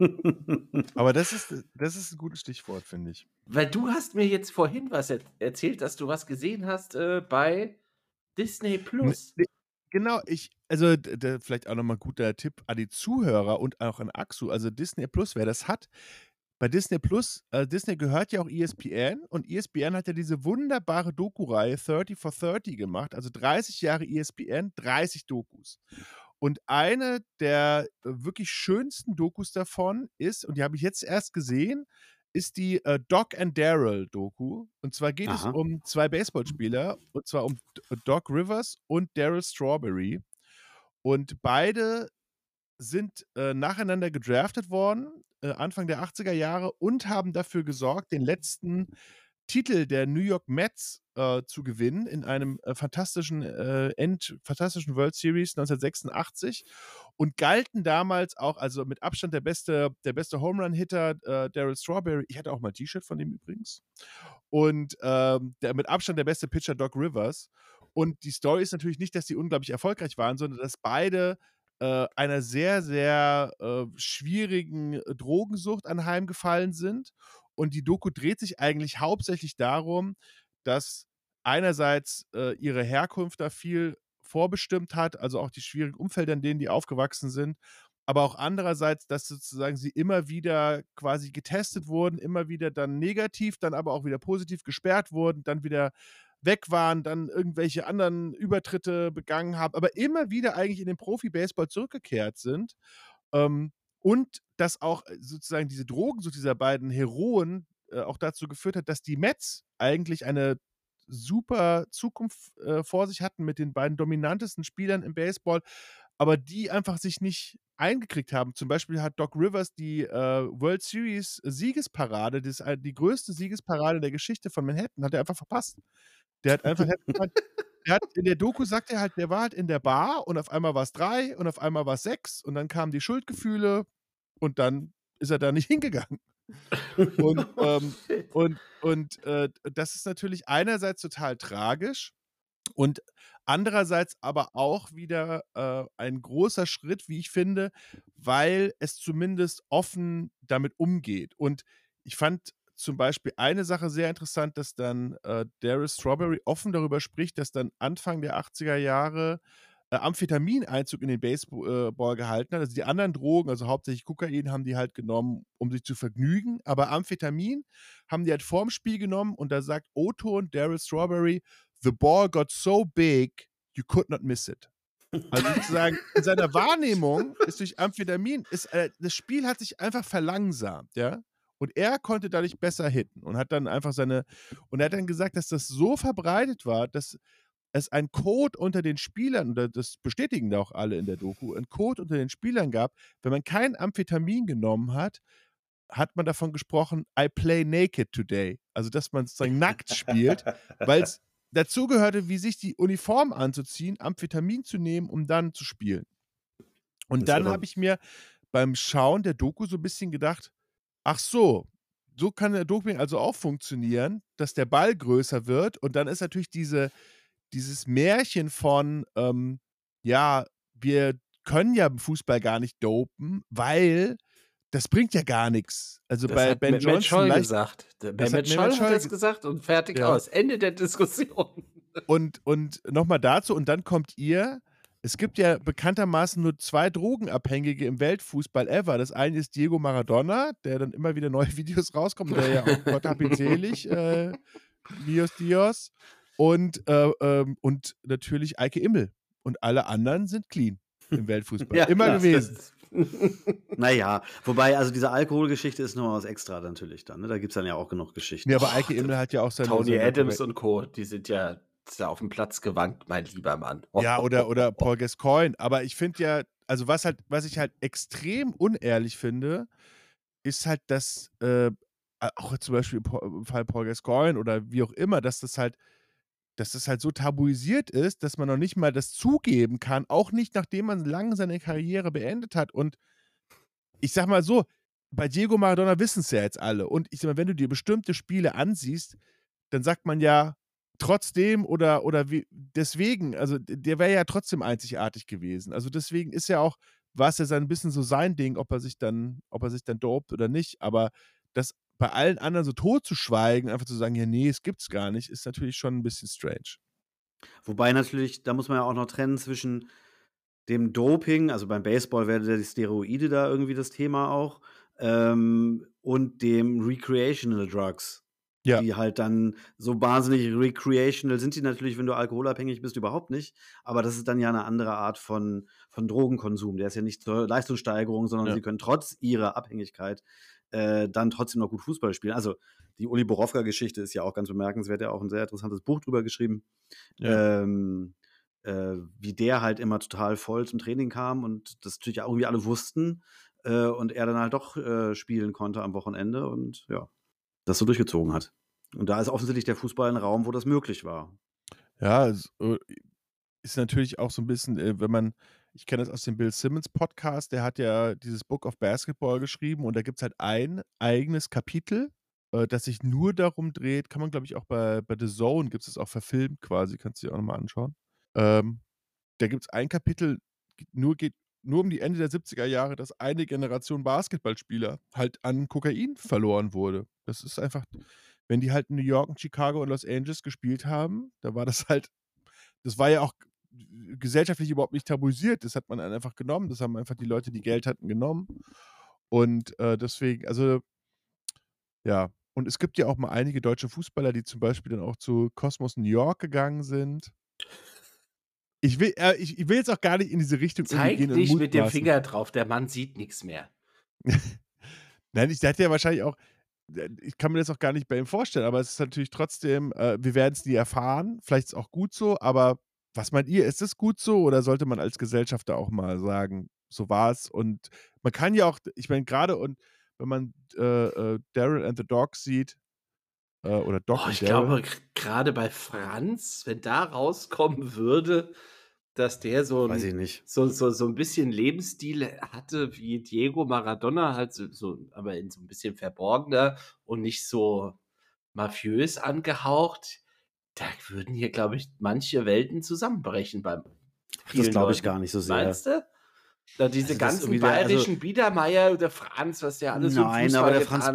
Aber das ist, das ist ein gutes Stichwort, finde ich. Weil du hast mir jetzt vorhin was er erzählt, dass du was gesehen hast äh, bei Disney Plus. Ne, genau, ich, also vielleicht auch nochmal guter Tipp an die Zuhörer und auch an Axu. Also Disney Plus, wer das hat, bei Disney Plus, äh, Disney gehört ja auch ESPN und ESPN hat ja diese wunderbare Doku-Reihe 30 for 30 gemacht, also 30 Jahre ESPN, 30 Dokus. Und eine der äh, wirklich schönsten Dokus davon ist, und die habe ich jetzt erst gesehen, ist die äh, Doc and Daryl Doku. Und zwar geht Aha. es um zwei Baseballspieler, und zwar um D- Doc Rivers und Daryl Strawberry. Und beide sind äh, nacheinander gedraftet worden, äh, Anfang der 80er Jahre, und haben dafür gesorgt, den letzten Titel der New York Mets äh, zu gewinnen in einem äh, fantastischen äh, End, fantastischen World Series 1986 und galten damals auch, also mit Abstand der beste, der beste Home Run Hitter, äh, Daryl Strawberry. Ich hatte auch mal ein T-Shirt von dem übrigens. Und ähm, der mit Abstand der beste Pitcher Doc Rivers. Und die Story ist natürlich nicht, dass die unglaublich erfolgreich waren, sondern dass beide äh, einer sehr, sehr äh, schwierigen Drogensucht anheimgefallen sind. Und die Doku dreht sich eigentlich hauptsächlich darum, dass einerseits äh, ihre Herkunft da viel vorbestimmt hat, also auch die schwierigen Umfelder, in denen die aufgewachsen sind, aber auch andererseits, dass sozusagen sie immer wieder quasi getestet wurden, immer wieder dann negativ, dann aber auch wieder positiv gesperrt wurden, dann wieder weg waren, dann irgendwelche anderen Übertritte begangen haben, aber immer wieder eigentlich in den Profi-Baseball zurückgekehrt sind. Ähm, und dass auch äh, sozusagen diese Drogensucht dieser beiden Heroen äh, auch dazu geführt hat, dass die Mets eigentlich eine super Zukunft äh, vor sich hatten mit den beiden dominantesten Spielern im Baseball, aber die einfach sich nicht eingekriegt haben. Zum Beispiel hat Doc Rivers die äh, World Series Siegesparade, das, ist die größte Siegesparade der Geschichte von Manhattan, hat er einfach verpasst. Der hat einfach, der hat, in der Doku sagt er halt, der war halt in der Bar und auf einmal war es drei und auf einmal war es sechs und dann kamen die Schuldgefühle und dann ist er da nicht hingegangen. Und, ähm, und, und äh, das ist natürlich einerseits total tragisch und andererseits aber auch wieder äh, ein großer Schritt, wie ich finde, weil es zumindest offen damit umgeht. Und ich fand zum Beispiel eine Sache sehr interessant, dass dann äh, Darius Strawberry offen darüber spricht, dass dann Anfang der 80er Jahre äh, Amphetamin in den Baseball gehalten hat. Also die anderen Drogen, also hauptsächlich Kokain, haben die halt genommen, um sich zu vergnügen. Aber Amphetamin haben die halt vorm Spiel genommen und da sagt O-Ton Daryl Strawberry, the ball got so big, you could not miss it. Also sozusagen in seiner Wahrnehmung ist durch Amphetamin, ist, äh, das Spiel hat sich einfach verlangsamt, ja. Und er konnte dadurch besser hitten und hat dann einfach seine, und er hat dann gesagt, dass das so verbreitet war, dass es einen Code unter den Spielern, und das bestätigen da auch alle in der Doku, einen Code unter den Spielern gab, wenn man kein Amphetamin genommen hat, hat man davon gesprochen, I play naked today. Also, dass man sozusagen nackt spielt, weil es dazu gehörte, wie sich die Uniform anzuziehen, Amphetamin zu nehmen, um dann zu spielen. Und dann habe ich mir beim Schauen der Doku so ein bisschen gedacht, ach so, so kann der Doping also auch funktionieren, dass der Ball größer wird und dann ist natürlich diese, dieses Märchen von, ähm, ja, wir können ja im Fußball gar nicht dopen, weil das bringt ja gar nichts. Also das bei hat Ben Johnson Scholl leicht- gesagt. Das Matt hat Scholl hat das ge- gesagt und fertig Ja. aus. Ende der Diskussion. Und, und nochmal dazu, und dann kommt ihr. Es gibt ja bekanntermaßen nur zwei Drogenabhängige im Weltfußball ever. Das eine ist Diego Maradona, der dann immer wieder neue Videos rauskommt, der ja auch Gott hab ihn selig, äh, Dios Dios. Und, äh, ähm, und natürlich Eike Immel. Und alle anderen sind clean im Weltfußball. Ja, immer klar, gewesen. Naja, wobei, also diese Alkoholgeschichte ist noch was extra natürlich dann. Ne? Da gibt es dann ja auch genug Geschichten. Nee, aber Eike Immel hat ja auch seine. Tony seine Adams und Co., die sind ja ja auf dem Platz gewankt, mein lieber Mann. Ja, oder, oder Paul Gascoigne. Aber ich finde ja, also was halt, was ich halt extrem unehrlich finde, ist halt, dass äh, auch zum Beispiel im Fall Paul Gascoigne oder wie auch immer, dass das halt dass das halt so tabuisiert ist, dass man noch nicht mal das zugeben kann, auch nicht nachdem man lang seine Karriere beendet hat. Und ich sag mal so, bei Diego Maradona wissen es ja jetzt alle. Und ich sag mal, wenn du dir bestimmte Spiele ansiehst, dann sagt man ja trotzdem oder, oder wie, deswegen, also der wäre ja trotzdem einzigartig gewesen. Also deswegen ist ja auch, war es ja ein bisschen so sein Ding, ob er sich dann, ob er sich dann dopt oder nicht. Aber das bei allen anderen so tot zu schweigen, einfach zu sagen, ja, nee, es gibt's gar nicht, ist natürlich schon ein bisschen strange. Wobei natürlich, da muss man ja auch noch trennen zwischen dem Doping, also beim Baseball wäre die Steroide da irgendwie das Thema auch, ähm, und dem Recreational Drugs. Ja. Die halt dann so wahnsinnig recreational sind die natürlich, wenn du alkoholabhängig bist, überhaupt nicht. Aber das ist dann ja eine andere Art von, von Drogenkonsum. Der ist ja nicht zur Leistungssteigerung, sondern Ja. sie können trotz ihrer Abhängigkeit äh, dann trotzdem noch gut Fußball spielen. Also die Uli Borowka-Geschichte ist ja auch ganz bemerkenswert. Er hat ja auch ein sehr interessantes Buch drüber geschrieben. Ja. Ähm, äh, wie der halt immer total voll zum Training kam und das natürlich auch irgendwie alle wussten äh, und er dann halt doch äh, spielen konnte am Wochenende und ja, das so durchgezogen hat. Und da ist offensichtlich der Fußball ein Raum, wo das möglich war. Ja, äh, ist natürlich auch so ein bisschen, äh, wenn man, ich kenne das aus dem Bill Simmons Podcast, der hat ja dieses Book of Basketball geschrieben und da gibt es halt ein eigenes Kapitel, äh, das sich nur darum dreht, kann man glaube ich auch bei, bei The Zone, gibt es auch verfilmt quasi, kannst du dir auch nochmal anschauen. Ähm, da gibt es ein Kapitel, nur geht nur um die Ende der 70er Jahre, dass eine Generation Basketballspieler halt an Kokain verloren wurde. Das ist einfach, wenn die halt in New York und Chicago und Los Angeles gespielt haben, da war das halt, das war ja auch gesellschaftlich überhaupt nicht tabuisiert. Das hat man einfach genommen. Das haben einfach die Leute, die Geld hatten, genommen. Und äh, deswegen, also ja. Und es gibt ja auch mal einige deutsche Fußballer, die zum Beispiel dann auch zu Cosmos New York gegangen sind. Ich will, äh, ich, ich will jetzt auch gar nicht in diese Richtung Zeig gehen und nicht mit dem. Finger drauf, der Mann sieht nichts mehr. Nein, ich der hat ja wahrscheinlich auch, ich kann mir das auch gar nicht bei ihm vorstellen, aber es ist natürlich trotzdem, äh, wir werden es nie erfahren. Vielleicht ist es auch gut so, aber was meint ihr, ist es gut so oder sollte man als Gesellschafter auch mal sagen, so war es? Und man kann ja auch, ich meine, gerade und wenn man äh, äh, Daryl and the Dog sieht, äh, oder Doc Oh, ich glaube, gerade bei Franz, wenn da rauskommen würde, dass der so ein, nicht. so, so, so ein bisschen Lebensstil hatte wie Diego Maradona, halt so, so, aber in so ein bisschen verborgener und nicht so mafiös angehaucht, da würden hier, glaube ich, manche Welten zusammenbrechen beim Das glaube ich gar nicht so sehr. Meinst du? Da diese Also ganzen also- bayerischen Biedermeier oder Franz, was der alles so Nein, aber der Franz hat.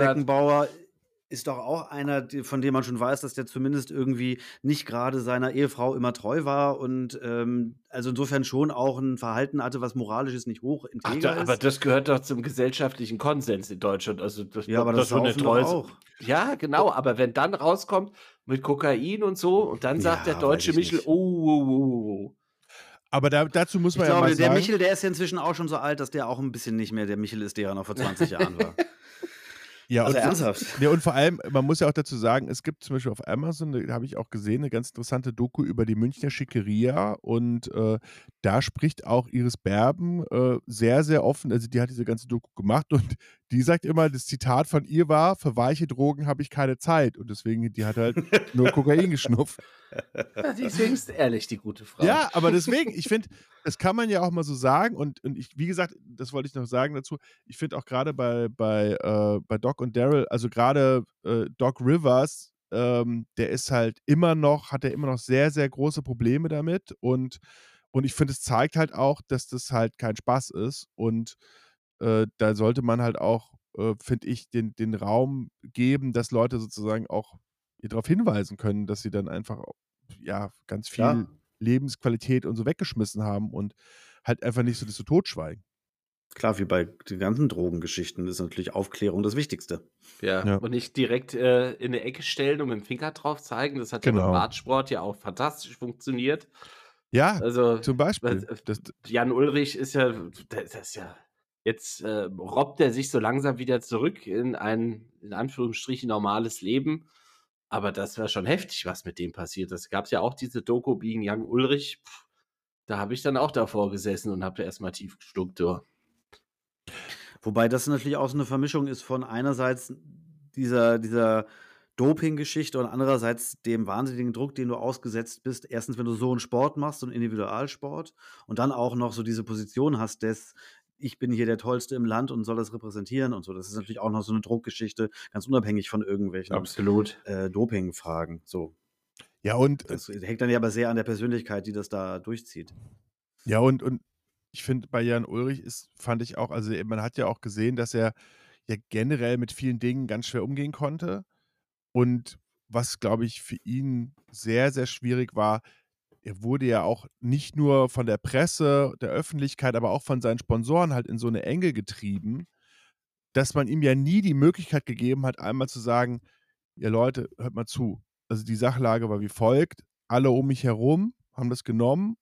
Ist doch auch einer, von dem man schon weiß, dass der zumindest irgendwie nicht gerade seiner Ehefrau immer treu war und ähm, also insofern schon auch ein Verhalten hatte, was moralisch ist, nicht hoch Ach, da, aber ist. das gehört doch zum gesellschaftlichen Konsens in Deutschland. Also das, Ja, aber das schon eine treue. auch. Ja, genau. Aber wenn dann rauskommt mit Kokain und so und dann sagt Ja, der deutsche ich Michel, nicht. oh, oh, oh, oh. aber da, dazu muss Ich man ja glaube, mal der sagen, Michel, der ist ja inzwischen auch schon so alt, dass der auch ein bisschen nicht mehr der Michel ist, der er noch vor 20 Jahren war. Ja, Also und, ernsthaft. Ja, und vor allem, man muss ja auch dazu sagen, es gibt zum Beispiel auf Amazon, da habe ich auch gesehen, eine ganz interessante Doku über die Münchner Schickeria und äh, da spricht auch Iris Berben äh, sehr, sehr offen, also die hat diese ganze Doku gemacht und die sagt immer, das Zitat von ihr war, für weiche Drogen habe ich keine Zeit und deswegen, die hat halt nur Kokain geschnupft. Ja, die ist ehrlich, die gute Frau. Ja, aber deswegen, ich finde, das kann man ja auch mal so sagen. Und, und ich, wie gesagt, das wollte ich noch sagen dazu. Ich finde auch gerade bei, bei, äh, bei Doc und Daryl, also gerade äh, Doc Rivers, ähm, der ist halt immer noch, hat er immer noch sehr, sehr große Probleme damit. Und, und ich finde, es zeigt halt auch, dass das halt kein Spaß ist. Und äh, da sollte man halt auch, äh, finde ich, den, den Raum geben, dass Leute sozusagen auch darauf hinweisen können, dass sie dann einfach ja ganz viel Klar. Lebensqualität und so weggeschmissen haben und halt einfach nicht so das so totschweigen. Klar, wie bei den ganzen Drogengeschichten ist natürlich Aufklärung das Wichtigste. Ja, Ja. und nicht direkt äh, in eine Ecke stellen und mit dem Finger drauf zeigen. Das hat ja Genau. beim Radsport ja auch fantastisch funktioniert. Ja, Also zum Beispiel. äh, Das, Jan Ulrich ist ja, das ist ja, jetzt äh, robbt er sich so langsam wieder zurück in ein, in Anführungsstrichen, normales Leben. Aber das war schon heftig, was mit dem passiert ist. gab ja auch diese Doku Being Young Ulrich. Pff, da habe ich dann auch davor gesessen und habe erstmal tief gestuckt. Du. Wobei das natürlich auch so eine Vermischung ist von einerseits dieser, dieser Doping-Geschichte und andererseits dem wahnsinnigen Druck, den du ausgesetzt bist. Erstens, wenn du so einen Sport machst, so einen Individualsport und dann auch noch so diese Position hast des ich bin hier der Tollste im Land und soll das repräsentieren und so. Das ist natürlich auch noch so eine Druckgeschichte, ganz unabhängig von irgendwelchen Absolut. äh, Doping-Fragen. So. Ja, und äh, Das hängt dann ja aber sehr an der Persönlichkeit, die das da durchzieht. Ja, und, und ich finde, bei Jan Ulrich ist, fand ich auch, also man hat ja auch gesehen, dass er ja generell mit vielen Dingen ganz schwer umgehen konnte. Und was, glaube ich, für ihn sehr, sehr schwierig war, er wurde ja auch nicht nur von der Presse, der Öffentlichkeit, aber auch von seinen Sponsoren halt in so eine Enge getrieben, dass man ihm ja nie die Möglichkeit gegeben hat, einmal zu sagen, ja Leute, hört mal zu. Also die Sachlage war wie folgt, alle um mich herum haben das genommen,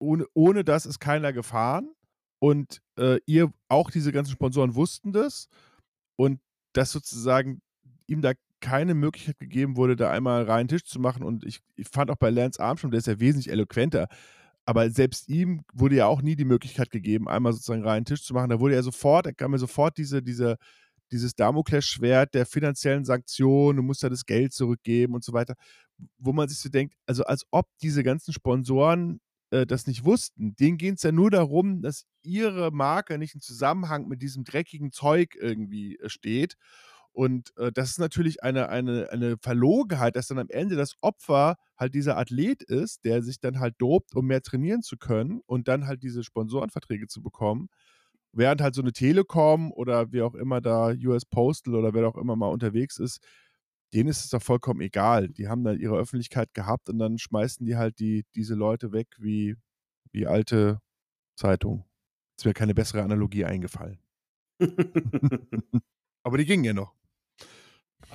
ohne, ohne das ist keiner gefahren. Und äh, ihr, auch diese ganzen Sponsoren wussten das. Und dass sozusagen ihm da keine Möglichkeit gegeben wurde, da einmal reinen Tisch zu machen. Und ich, ich fand auch bei Lance Armstrong, der ist ja wesentlich eloquenter, aber selbst ihm wurde ja auch nie die Möglichkeit gegeben, einmal sozusagen reinen Tisch zu machen. Da wurde er sofort, da kam mir sofort diese, diese, dieses Damoklesschwert der finanziellen Sanktionen, du musst ja das Geld zurückgeben und so weiter, wo man sich so denkt, also als ob diese ganzen Sponsoren äh, das nicht wussten. Denen geht es ja nur darum, dass ihre Marke nicht im Zusammenhang mit diesem dreckigen Zeug irgendwie äh, steht. Und äh, das ist natürlich eine, eine, eine Verlogenheit, dass dann am Ende das Opfer halt dieser Athlet ist, der sich dann halt dopt, um mehr trainieren zu können und dann halt diese Sponsorenverträge zu bekommen. Während halt so eine Telekom oder wie auch immer da US Postal oder wer auch immer mal unterwegs ist, denen ist es doch vollkommen egal. Die haben dann ihre Öffentlichkeit gehabt und dann schmeißen die halt die, diese Leute weg wie, wie alte Zeitung. Ist mir keine bessere Analogie eingefallen. Aber die gingen ja noch.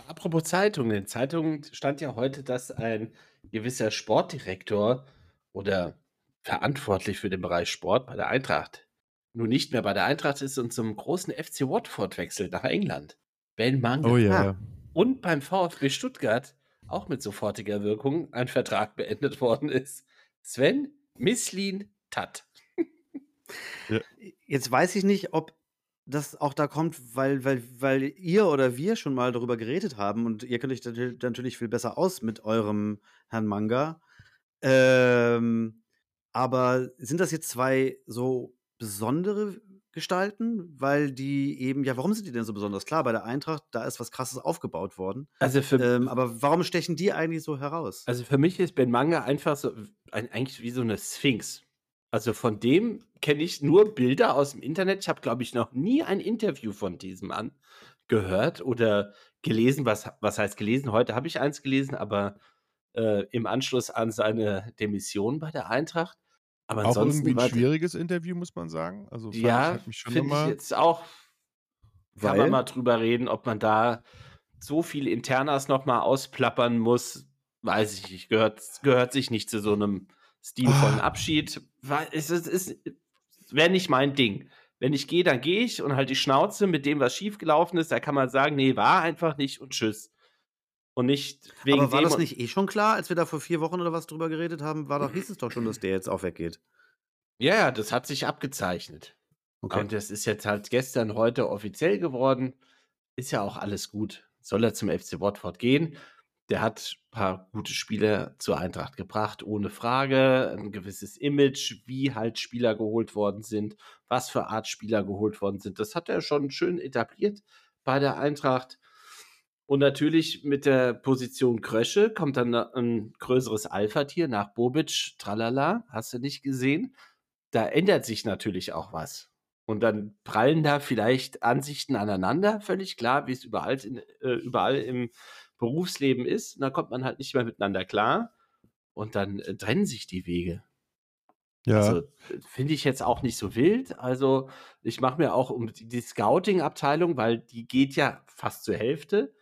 Apropos Zeitungen. In Zeitungen stand ja heute, dass ein gewisser Sportdirektor oder verantwortlich für den Bereich Sport bei der Eintracht nun nicht mehr bei der Eintracht ist und zum großen FC Watford wechselt nach England. Ben Manga. Oh ja. Ah. Und beim VfB Stuttgart auch mit sofortiger Wirkung ein Vertrag beendet worden ist. Sven Mislin Tat. Jetzt weiß ich nicht, ob das auch da kommt, weil, weil, weil ihr oder wir schon mal darüber geredet haben und ihr kennt euch natür- natürlich viel besser aus mit eurem Herrn Manga. Ähm, aber sind das jetzt zwei so besondere Gestalten? Weil die eben, ja, warum sind die denn so besonders? Klar, bei der Eintracht, da ist was Krasses aufgebaut worden. Also für, Ähm, aber warum stechen die eigentlich so heraus? also für mich ist Ben Manga einfach so ein, eigentlich wie so eine Sphinx. Also von dem kenne ich nur Bilder aus dem Internet. Ich habe, glaube ich, noch nie ein Interview von diesem Mann gehört oder gelesen. Was, was heißt gelesen? Heute habe ich eins gelesen, aber äh, im Anschluss an seine Demission bei der Eintracht. Aber Auch irgendwie ein schwieriges Interview, muss man sagen. Also Ja, hat mich schon finde ich nochmal. jetzt auch. Kann Weil? man mal drüber reden, ob man da so viel Internas noch mal ausplappern muss. Weiß ich nicht. Gehört, gehört sich nicht zu so einem stilvollen Ah. Abschied. Es ist, es wäre nicht mein Ding. Wenn ich gehe, dann gehe ich und halt die Schnauze mit dem, was schiefgelaufen ist. Da kann man sagen, nee, war einfach nicht und tschüss. Und nicht wegen aber war dem das nicht eh schon klar, als wir da vor vier Wochen oder was drüber geredet haben? War doch, hieß es doch schon, dass der jetzt auch weggeht. Ja, ja, das hat sich abgezeichnet. Okay. Und das ist jetzt halt gestern, heute offiziell geworden. Ist ja auch alles gut. Soll er zum FC Watford gehen? Der hat ein paar gute Spiele zur Eintracht gebracht, ohne Frage. Ein gewisses Image, wie halt Spieler geholt worden sind, was für Art Spieler geholt worden sind. Das hat er schon schön etabliert bei der Eintracht. Und natürlich mit der Position Krösche kommt dann ein größeres Alpha-Tier nach Bobic, tralala, hast du nicht gesehen? Da ändert sich natürlich auch was. Und dann prallen da vielleicht Ansichten aneinander, völlig klar, wie es überall, in, äh, überall im Berufsleben ist. Und dann kommt man halt nicht mehr miteinander klar. Und dann äh, trennen sich die Wege. Ja. Also finde ich jetzt auch nicht so wild. Also ich mache mir auch um die, Scouting-Abteilung, weil die geht ja fast zur Hälfte,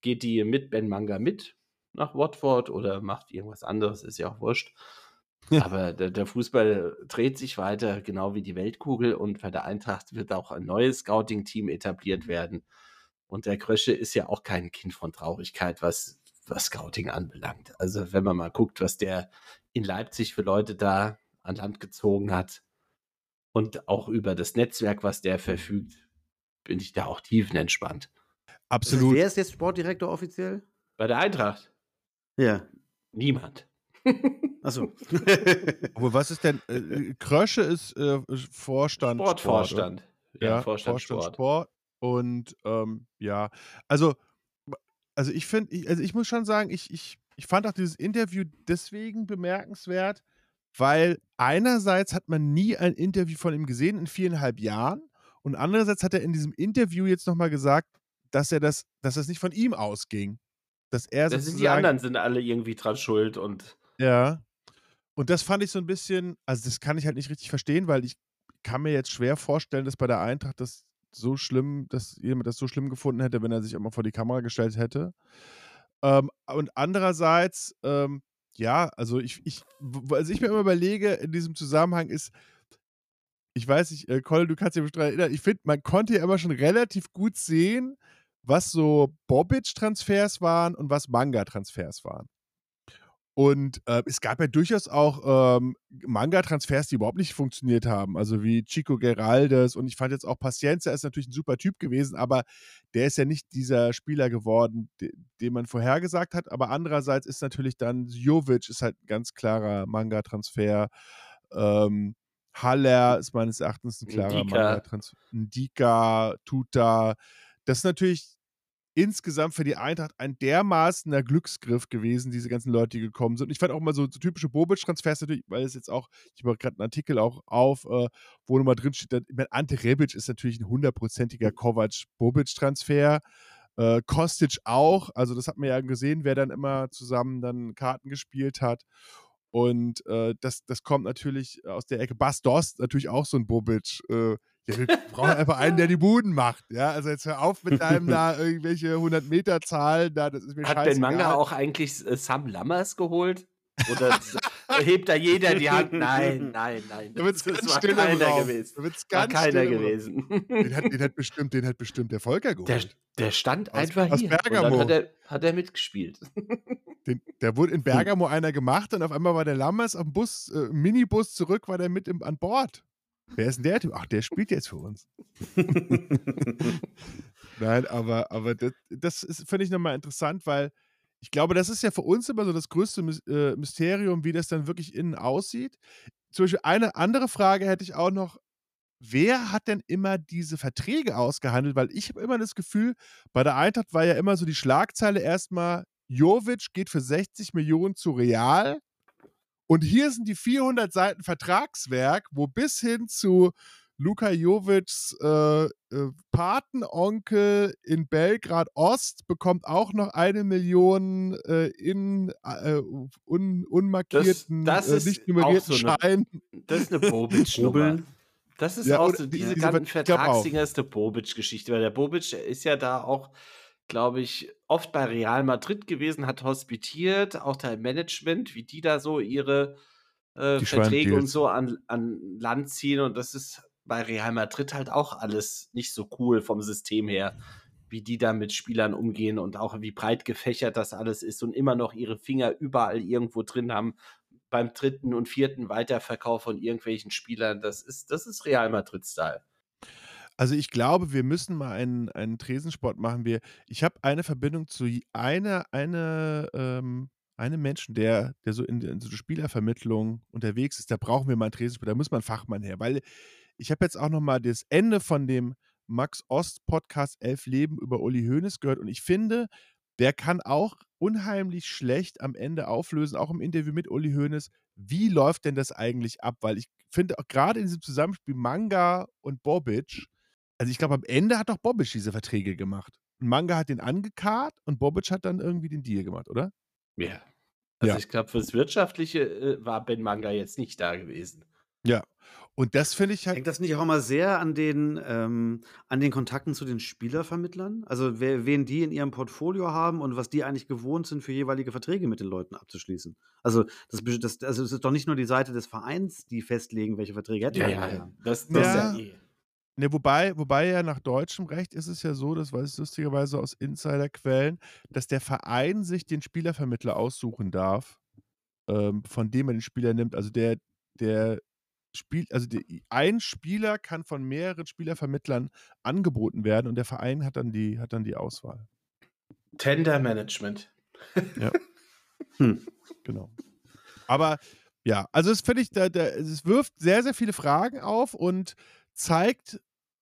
geht die mit Ben Manga mit nach Watford oder macht irgendwas anderes, ist ja auch wurscht. Aber der, der Fußball dreht sich weiter, genau wie die Weltkugel. Und bei der Eintracht wird auch ein neues Scouting-Team etabliert werden. Und der Krösche ist ja auch kein Kind von Traurigkeit, was, was Scouting anbelangt. Also wenn man mal guckt, was der in Leipzig für Leute da an Land gezogen hat und auch über das Netzwerk, was der verfügt, bin ich da auch tiefenentspannt. Absolut. wer ist jetzt Sportdirektor offiziell? Bei der Eintracht? Ja. Niemand. Achso. Aber was ist denn? Äh, Krösche ist äh, Vorstand. Sportvorstand. Sport, ja, Vorstand, Vorstand Sport. Sport. Und ähm, ja, also, also ich finde, ich, also ich muss schon sagen, ich, ich, ich fand auch dieses Interview deswegen bemerkenswert, weil einerseits hat man nie ein Interview von ihm gesehen in viereinhalb Jahren und andererseits hat er in diesem Interview jetzt nochmal gesagt, dass er das, dass das nicht von ihm ausging. Dass er das sind die anderen sind alle irgendwie dran schuld und ja. Und das fand ich so ein bisschen, also das kann ich halt nicht richtig verstehen, weil ich kann mir jetzt schwer vorstellen, dass bei der Eintracht das so schlimm, dass jemand das so schlimm gefunden hätte, wenn er sich mal vor die Kamera gestellt hätte. Ähm, und andererseits, ähm, ja, also ich, ich, also ich mir immer überlege, in diesem Zusammenhang ist, ich weiß nicht, äh, Colin, du kannst dich bestimmt erinnern, ich finde, man konnte ja immer schon relativ gut sehen, was so Bobic-Transfers waren und was Manga-Transfers waren. Und äh, es gab ja durchaus auch ähm, Manga-Transfers, die überhaupt nicht funktioniert haben. Also wie Chico Geraldes. Und ich fand jetzt auch Paciencia ist natürlich ein super Typ gewesen, aber der ist ja nicht dieser Spieler geworden, de den man vorhergesagt hat. Aber andererseits ist natürlich dann Jovic ist halt ein ganz klarer Manga-Transfer. Ähm, Haller ist meines Erachtens ein klarer Manga-Transfer. Ndika, Tuta. Das ist natürlich insgesamt für die Eintracht ein dermaßener Glücksgriff gewesen, diese ganzen Leute, die gekommen sind. Und ich fand auch mal so, so typische Bobic-Transfers natürlich, weil es jetzt auch, ich habe gerade einen Artikel auch auf, äh, wo nochmal drin steht, ich meine, Ante Rebic ist natürlich ein hundertprozentiger Kovac-Bobic-Transfer. Äh, Kostic auch, also das hat man ja gesehen, wer dann immer zusammen dann Karten gespielt hat. Und äh, das, das kommt natürlich aus der Ecke. Bas Dost, natürlich auch so ein Bobic. Äh, wir brauchen einfach einen, der die Buden macht. Ja, also jetzt hör auf mit deinem da irgendwelche 100 Meter Zahlen. Da, das ist mir Hat Ben Manga auch eigentlich äh, Sam Lammers geholt? Oder hebt da jeder die Hand? Nein, nein, nein. Da wird es ganz war keiner gewesen. Da wird's ganz war keiner gewesen. Den hat, den, hat bestimmt, den hat bestimmt der Volker geholt. Der, der stand aus, einfach aus hier. Bergamo. Und dann hat er, hat er mitgespielt. Den, der wurde in Bergamo einer gemacht und auf einmal war der Lammers am Bus, äh, Minibus zurück, war der mit im, an Bord. Wer ist denn der Typ? Ach, der spielt jetzt für uns. Nein, aber, aber das, das finde ich nochmal interessant, weil ich glaube, das ist ja für uns immer so das größte äh, Mysterium, wie das dann wirklich innen aussieht. Zum Beispiel eine andere Frage hätte ich auch noch. Wer hat denn immer diese Verträge ausgehandelt? Weil ich habe immer das Gefühl, bei der Eintracht war ja immer so die Schlagzeile erstmal, Jovic geht für 60 Millionen zu Real und hier sind die 400 Seiten Vertragswerk, wo bis hin zu Luka Jovics äh, äh, Patenonkel in Belgrad Ost bekommt auch noch eine Million äh, in äh, un, unmarkierten, das, das äh, nicht nummerierten so Schein. Das ist eine Bobic-Nummer. Das ist ja, auch so, diese, diese ganzen Vertragsdinger ist eine Bobic-Geschichte, weil der Bobic ist ja da auch glaube ich, oft bei Real Madrid gewesen, hat hospitiert, auch im Management, wie die da so ihre äh, Verträge und so an, an Land ziehen. Und das ist bei Real Madrid halt auch alles nicht so cool vom System her, wie die da mit Spielern umgehen und auch wie breit gefächert das alles ist und immer noch ihre Finger überall irgendwo drin haben beim dritten und vierten Weiterverkauf von irgendwelchen Spielern. Das ist, das ist Real Madrid-Style. Also ich glaube, wir müssen mal einen, einen Tresensport machen. Wir, ich habe eine Verbindung zu einer, eine, ähm, einem Menschen, der, der so in, in so Spielervermittlung unterwegs ist. Da brauchen wir mal einen Tresensport, da muss man Fachmann her. Weil ich habe jetzt auch noch mal das Ende von dem Max Ost Podcast Elf Leben über Uli Hoeneß gehört und ich finde, der kann auch unheimlich schlecht am Ende auflösen, auch im Interview mit Uli Hoeneß, wie läuft denn das eigentlich ab? Weil ich finde auch gerade in diesem Zusammenspiel Manga und Bobic, also ich glaube, am Ende hat doch Bobic diese Verträge gemacht. Manga hat den angekarrt und Bobic hat dann irgendwie den Deal gemacht, oder? Ja. Also ja. ich glaube, fürs Wirtschaftliche äh, war Ben Manga jetzt nicht da gewesen. Ja. Und das finde ich halt. Hängt das nicht auch mal sehr an den, ähm, an den Kontakten zu den Spielervermittlern? Also wer, wen die in ihrem Portfolio haben und was die eigentlich gewohnt sind, für jeweilige Verträge mit den Leuten abzuschließen. Also das, das, also es ist doch nicht nur die Seite des Vereins, die festlegen, welche Verträge hätten ja, ja, ja. Das, das ja. ist ja eh. Ne, wobei, wobei ja nach deutschem Recht ist es ja so, das weiß ich lustigerweise aus Insiderquellen, dass der Verein sich den Spielervermittler aussuchen darf, ähm, von dem er den Spieler nimmt. Also der, der Spiel, also die, ein Spieler kann von mehreren Spielervermittlern angeboten werden und der Verein hat dann die, hat dann die Auswahl. Tender Management. Ja. Hm. Genau. Aber ja, also es finde ich, da, da, es wirft sehr, sehr viele Fragen auf und zeigt,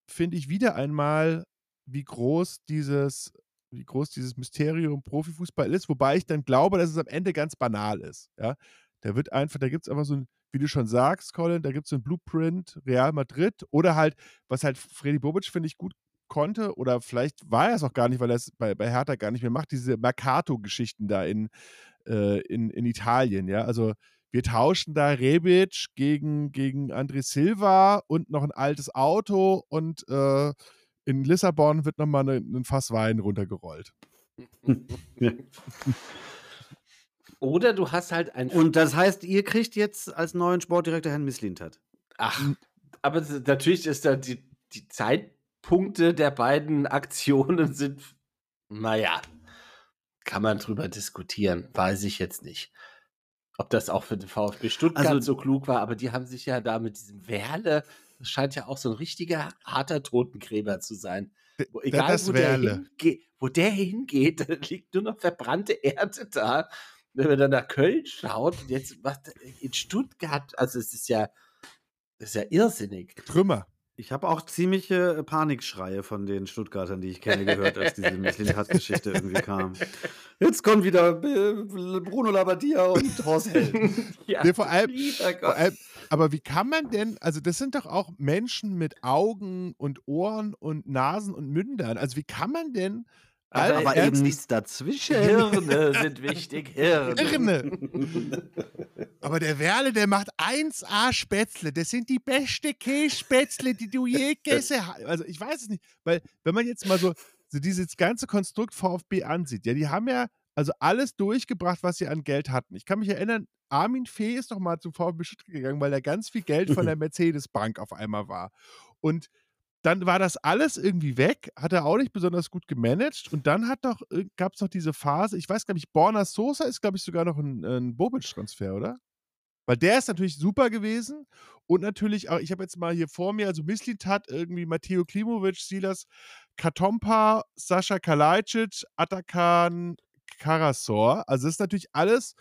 finde ich, wieder einmal, wie groß dieses, wie groß dieses Mysterium Profifußball ist, wobei ich dann glaube, dass es am Ende ganz banal ist. Ja, da wird einfach, da gibt es einfach so ein, wie du schon sagst, Colin, da gibt es so ein Blueprint Real Madrid oder halt, was halt Freddy Bobic, finde ich, gut konnte, oder vielleicht war er es auch gar nicht, weil er es bei, bei Hertha gar nicht mehr macht, diese Mercato-Geschichten da in, äh, in, in Italien, ja. Also wir tauschen da Rebic gegen, gegen André Silva und noch ein altes Auto und äh, in Lissabon wird nochmal ein ne, Fass Wein runtergerollt. Oder du hast halt ein. Und das heißt, ihr kriegt jetzt als neuen Sportdirektor Herrn Misslintat. Ach, aber natürlich ist da die, die Zeitpunkte der beiden Aktionen sind, naja, kann man drüber diskutieren, weiß ich jetzt nicht. Ob das auch für den VfB Stuttgart Also- so klug war, aber die haben sich ja da mit diesem Werle, das scheint ja auch so ein richtiger harter Totengräber zu sein. Wo, egal, das wo der, hinge wo der hingeht, da liegt nur noch verbrannte Erde da. Wenn man dann nach Köln schaut, und jetzt was in Stuttgart, also es ist ja, das ist ja irrsinnig. Trümmer. Ich habe auch ziemliche Panikschreie von den Stuttgartern, die ich kenne, gehört, als diese Misslintat-Geschichte irgendwie kam. Jetzt kommen wieder äh, Bruno Labbadia und Horst Held. Ja, Nee, vor allem- lieber Gott. Vor allem, aber wie kann man denn, also das sind doch auch Menschen mit Augen und Ohren und Nasen und Mündern. Also wie kann man denn Aber Aber ernst- eben nichts dazwischen. Hirne sind wichtig, Hirne. Irne. Aber der Werle, der macht 1A Spätzle. Das sind die beste Kässpätzle, die du je gegessen hast. Also ich weiß es nicht, weil wenn man jetzt mal so, so dieses ganze Konstrukt VfB ansieht, ja, die haben ja also alles durchgebracht, was sie an Geld hatten. Ich kann mich erinnern, Armin Fee ist doch mal zum VfB Stuttgart gegangen, weil da ganz viel Geld von der Mercedes-Bank auf einmal war. Und dann war das alles irgendwie weg, hat er auch nicht besonders gut gemanagt und dann hat doch, gab es noch diese Phase, ich weiß, glaube ich, Borna Sosa ist, glaube ich, sogar noch ein, ein Bobic-Transfer, oder? Weil der ist natürlich super gewesen und natürlich auch, ich habe jetzt mal hier vor mir, also Mislintat, irgendwie Matteo Klimovic, Silas Katompa, Sascha Kalajdzic, Atakan Karasor. Also das ist natürlich alles,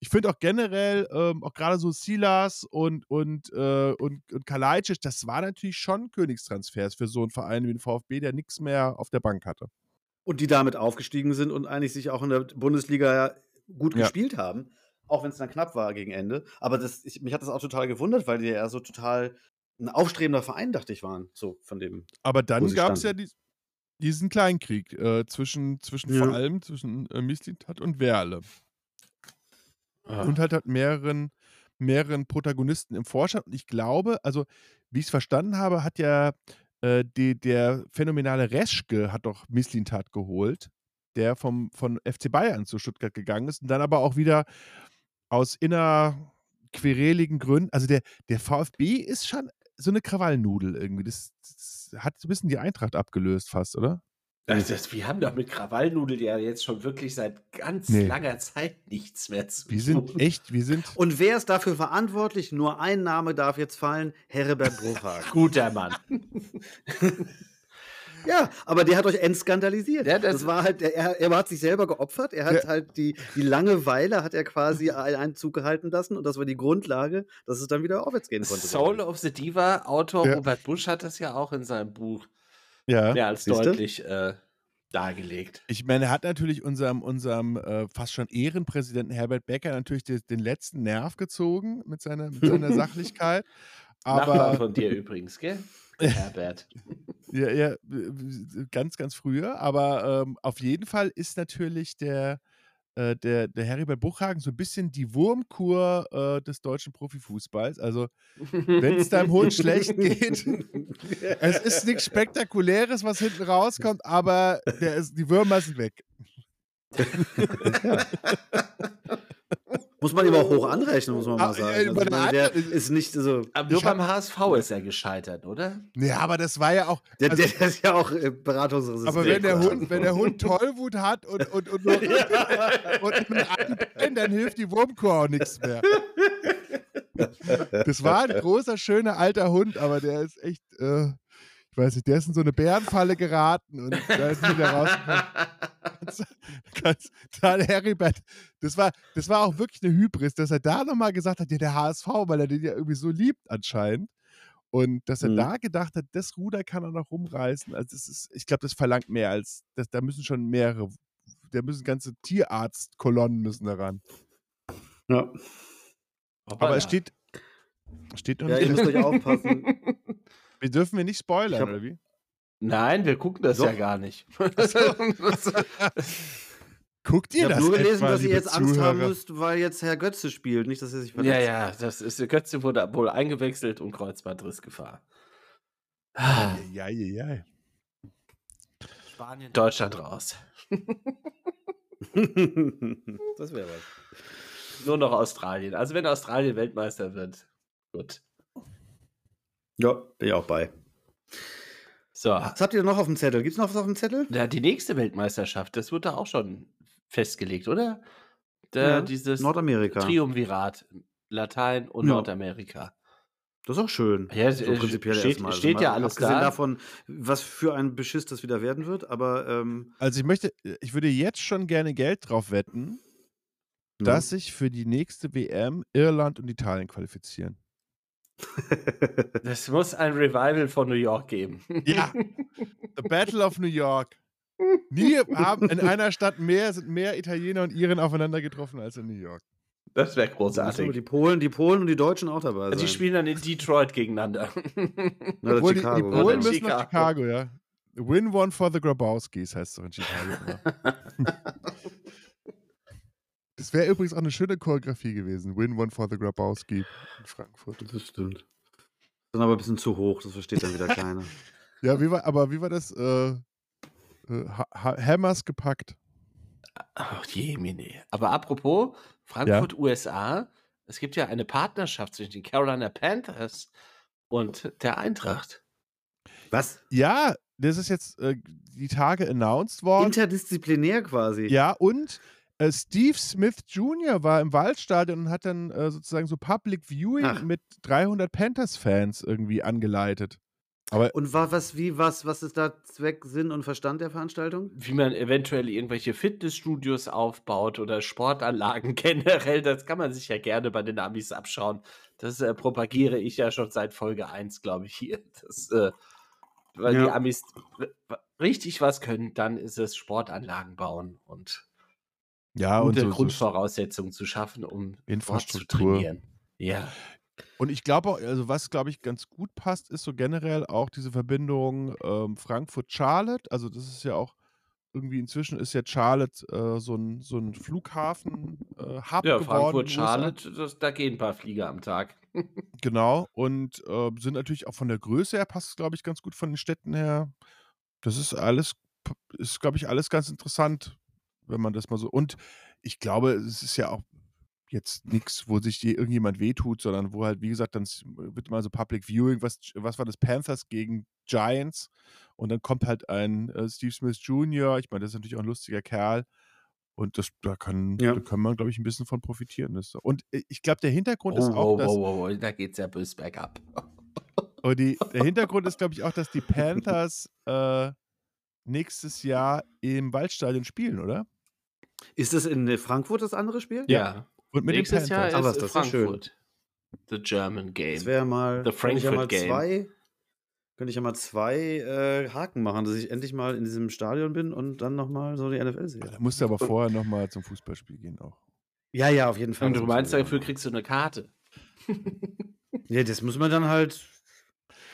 ich finde auch generell, ähm, auch gerade so Silas und, und, äh, und, und Kalajdzic, das war natürlich schon Königstransfers für so einen Verein wie den VfB, der nichts mehr auf der Bank hatte. Und die damit aufgestiegen sind und eigentlich sich auch in der Bundesliga gut Ja. gespielt haben. Auch wenn es dann knapp war gegen Ende. Aber das, ich, mich hat das auch total gewundert, weil die ja so total ein aufstrebender Verein, dachte ich, waren. So von dem. Aber dann gab es ja dies, diesen Kleinkrieg äh, zwischen, zwischen Ja. vor allem zwischen äh, Mislintat und Werle. Ah. und halt hat mehreren, mehreren Protagonisten im Vorstand. Und ich glaube, also wie ich es verstanden habe, hat ja äh, die, der phänomenale Reschke hat doch Misslintat geholt, der vom, von FC Bayern zu Stuttgart gegangen ist und dann aber auch wieder aus innerquereligen Gründen, also der, der VfB ist schon so eine Krawallnudel irgendwie. Das, das hat so ein bisschen die Eintracht abgelöst fast, oder? Das, das, wir haben doch mit Krawallnudel ja jetzt schon wirklich seit ganz Nee. langer Zeit nichts mehr zu Wir sind tun. echt, wir sind Und wer ist dafür verantwortlich? Nur ein Name darf jetzt fallen: Herbert Bruchhagen. Guter Mann. ja, aber der hat euch entskandalisiert. Ja, das- das, war halt, er, er hat sich selber geopfert. Er hat Ja. halt die, die Langeweile hat er quasi ein- einen Zug gehalten lassen und das war die Grundlage, dass es dann wieder aufwärts gehen konnte. Soul of the Diva, Autor Ja. Robert Busch hat das ja auch in seinem Buch ja. mehr als Siehste? deutlich äh, dargelegt. Ich meine, er hat natürlich unserem, unserem äh, fast schon Ehrenpräsidenten Herbert Becker natürlich de, den letzten Nerv gezogen mit seiner, mit seiner Sachlichkeit. Nachbar Aber von dir übrigens, gell? Herbert. ja, ja, ganz, ganz früher. Aber ähm, auf jeden Fall ist natürlich der, äh, der, der Heribert Buchhagen so ein bisschen die Wurmkur äh, des deutschen Profifußballs. Also, wenn es deinem Hund schlecht geht, es ist nichts Spektakuläres, was hinten rauskommt, aber der ist, die Würmer sind weg. Muss man ihm auch hoch anrechnen, muss man Ah, mal sagen. ja, Also, meine, der ist nicht so. Aber nur beim HSV ist er gescheitert, oder? Ja, aber das war ja auch. Der, also- der ist ja auch äh, beratungsresistent. Aber wenn der Hund, wenn der Hund Tollwut hat und, und, und, nur, und Bein, dann hilft die Wurmkur auch nichts mehr. Das war ein großer, schöner alter Hund, aber der ist echt. Äh, weiß nicht, der ist in so eine Bärenfalle geraten und da ist wieder rausgekommen. Ganz, ganz, dann Heribert, das war, das war auch wirklich eine Hybris, dass er da nochmal gesagt hat, ja, der HSV, weil er den ja irgendwie so liebt anscheinend. Und dass er Mhm. da gedacht hat, das Ruder kann er noch rumreißen. Also das ist, ich glaube, das verlangt mehr als, das, da müssen schon mehrere, da müssen ganze Tierarztkolonnen müssen daran. Ja. Aber es steht, steht noch ja, nicht, ihr müsst euch aufpassen. wir dürfen wir nicht spoilern, Ich hab- oder wie? Nein, wir gucken das Doch. ja gar nicht. Guckt Ich ihr habe das nur gelesen, etwa, dass ihr jetzt Angst haben müsst, weil jetzt Herr Götze spielt. Nicht, dass er sich verletzt. ja, ja, das ist, Götze wurde wohl eingewechselt und Kreuzbandrissgefahr. Ja, ja, ja. Spanien, Deutschland raus. das wäre was. Nur noch Australien. Also wenn Australien Weltmeister wird, gut. Ja, bin ich auch bei. So, Was habt ihr noch auf dem Zettel? Gibt es noch was auf dem Zettel? ja, die nächste Weltmeisterschaft, das wird da auch schon festgelegt, oder? Da, Ja, dieses Nordamerika. Triumvirat, Latein und Ja. Nordamerika. Das ist auch schön. Ja, so prinzipiell steht- erstmal. steht mal ja alles abgesehen da. davon, was für ein Beschiss das wieder werden wird, aber ähm, Also ich möchte, ich würde jetzt schon gerne Geld drauf wetten, ja. dass sich für die nächste WM Irland und Italien qualifizieren. Es muss ein Revival von New York geben. Ja. The Battle of New York. Nie haben in einer Stadt mehr, sind mehr Italiener und Iren aufeinander getroffen als in New York. Das wäre großartig. die Polen, die Polen und die Deutschen auch dabei sein. Die spielen dann in Detroit gegeneinander. Oder Obwohl die, die Chicago. Oder Polen müssen nach Chicago, ja. Win one for the Grabowskis heißt es doch in Chicago. Das wäre übrigens auch eine schöne Choreografie gewesen. Win one for the Grabowski in Frankfurt. Das stimmt. Dann aber ein bisschen zu hoch, das versteht dann wieder keiner. Ja, wie war, aber wie war das? Äh, äh, Ha- Ha- Hammers gepackt. Ach je, Mine. Aber apropos Frankfurt, USA, es gibt ja eine Partnerschaft zwischen den Carolina Panthers und der Eintracht. Was? Ja, das ist jetzt äh, die Tage announced worden. Interdisziplinär quasi. Ja, und äh, Steve Smith Jr. war im Waldstadion und hat dann äh, sozusagen so Public Viewing Ach. mit 300 Panthers-Fans irgendwie angeleitet. Aber Und war was, wie, was, was ist da Zweck, Sinn und Verstand der Veranstaltung? Wie man eventuell irgendwelche Fitnessstudios aufbaut oder Sportanlagen generell, das kann man sich ja gerne bei den Amis abschauen. Das äh, propagiere ich ja schon seit Folge 1, glaube ich, hier. Das, äh, weil die Ja. Amis r- richtig was können, dann ist es Sportanlagen bauen und ja, und gute so, so, Grundvoraussetzungen zu schaffen, um Sport zu Infrastruktur. trainieren. Ja. Und ich glaube auch, also was glaube ich ganz gut passt, ist so generell auch diese Verbindung ähm, Frankfurt-Charlotte. Also das ist ja auch irgendwie inzwischen ist ja Charlotte äh, so ein, so ein Flughafen äh, Ja, geworden. Frankfurt, in den USA. Charlotte, das, da gehen ein paar Flieger am Tag. Genau. Und äh, sind natürlich auch von der Größe her, passt glaube ich ganz gut von den Städten her. Das ist alles, ist glaube ich alles ganz interessant, wenn man das mal so. Und ich glaube, es ist ja auch jetzt nichts, wo sich die, irgendjemand wehtut, sondern wo halt, wie gesagt, dann wird mal so Public Viewing, was, was war das Panthers gegen Giants und dann kommt halt ein äh, Steve Smith Jr., ich meine, das ist natürlich auch ein lustiger Kerl und das, da kann, Ja. da kann man, glaube ich, ein bisschen von profitieren. Das, und äh, ich glaube, der Hintergrund Oh, ist auch, wow, dass, wow, wow, wow, da geht's ja bös bergab. aber die, der Hintergrund ist, glaube ich, auch, dass die Panthers äh, nächstes Jahr im Waldstadion spielen, oder? Ist das in Frankfurt das andere Spiel? Ja. Und mit Nächstes Jahr Panthers. Ah, ist das ist ja schön. Frankfurt. The German Game. Das wäre mal. The könnte ich ja Frankfurt mal Game. zwei. Könnte ich ja mal zwei äh, Haken machen, dass ich endlich mal in diesem Stadion bin und dann nochmal so die NFL sehe. Da musst du aber vorher nochmal zum Fußballspiel gehen auch. Ja, ja, auf jeden Fall. Und du meinst, dafür kriegst du eine Karte. Ja, das muss man dann halt.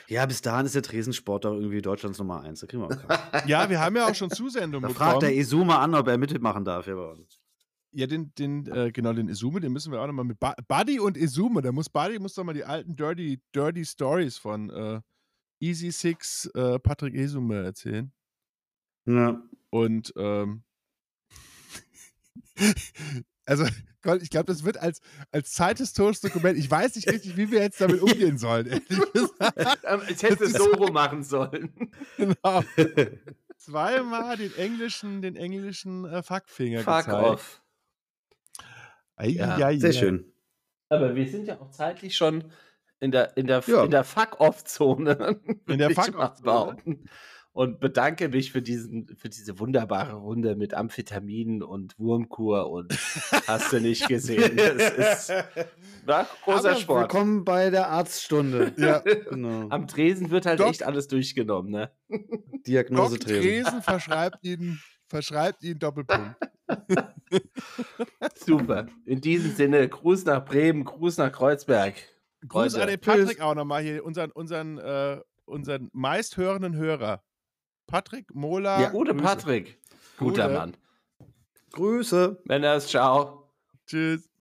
Ja, bis dahin ist der Tresensport doch irgendwie Deutschlands Nummer eins. Da kriegen wir auch. Ja, wir haben ja auch schon Zusendungen Da fragt der bekommen. Isuma an, ob er mitmachen darf hier bei uns. Ja, den, den, äh, genau, den Izume, den müssen wir auch nochmal mit ba Buddy und Izume. Da muss Buddy muss doch mal die alten Dirty, Dirty Stories von äh, Easy Six äh, Patrick Izume erzählen. Ja. Und ähm, also, Gott, ich glaube, das wird als, als zeithistorisches Dokument. Ich weiß nicht richtig, wie wir jetzt damit umgehen sollen, ehrlich gesagt. Ähm, Ich hätte es so rum machen sollen. genau. Zweimal den englischen, den englischen äh, Fuckfinger Fuck gezeigt. off. Ei, Ja, ei, Sehr ei. schön. Aber wir sind ja auch zeitlich schon in der, in der, Ja. in der Fuck-Off-Zone. In der Fuck-Off-Zone. Und bedanke mich für, diesen, für diese wunderbare Runde mit Amphetaminen und Wurmkur und hast du nicht gesehen. Das ist na, großer Aber Sport. Willkommen bei der Arztstunde. Ja. Genau. Am Tresen wird halt Doc- echt alles durchgenommen, ne? Doc Diagnosetresen. Tresen verschreibt Ihnen, verschreibt Ihnen Doppelpunkt. Super. In diesem Sinne, Gruß nach Bremen, Gruß nach Kreuzberg. Gruß Leute, an den Patrick auch nochmal hier, unseren, unseren, äh, unseren meisthörenden Hörer. Patrick Mola. Ja, gute Grüße. Patrick. Guter Gute. Mann. Grüße. Männers, ciao. Tschüss.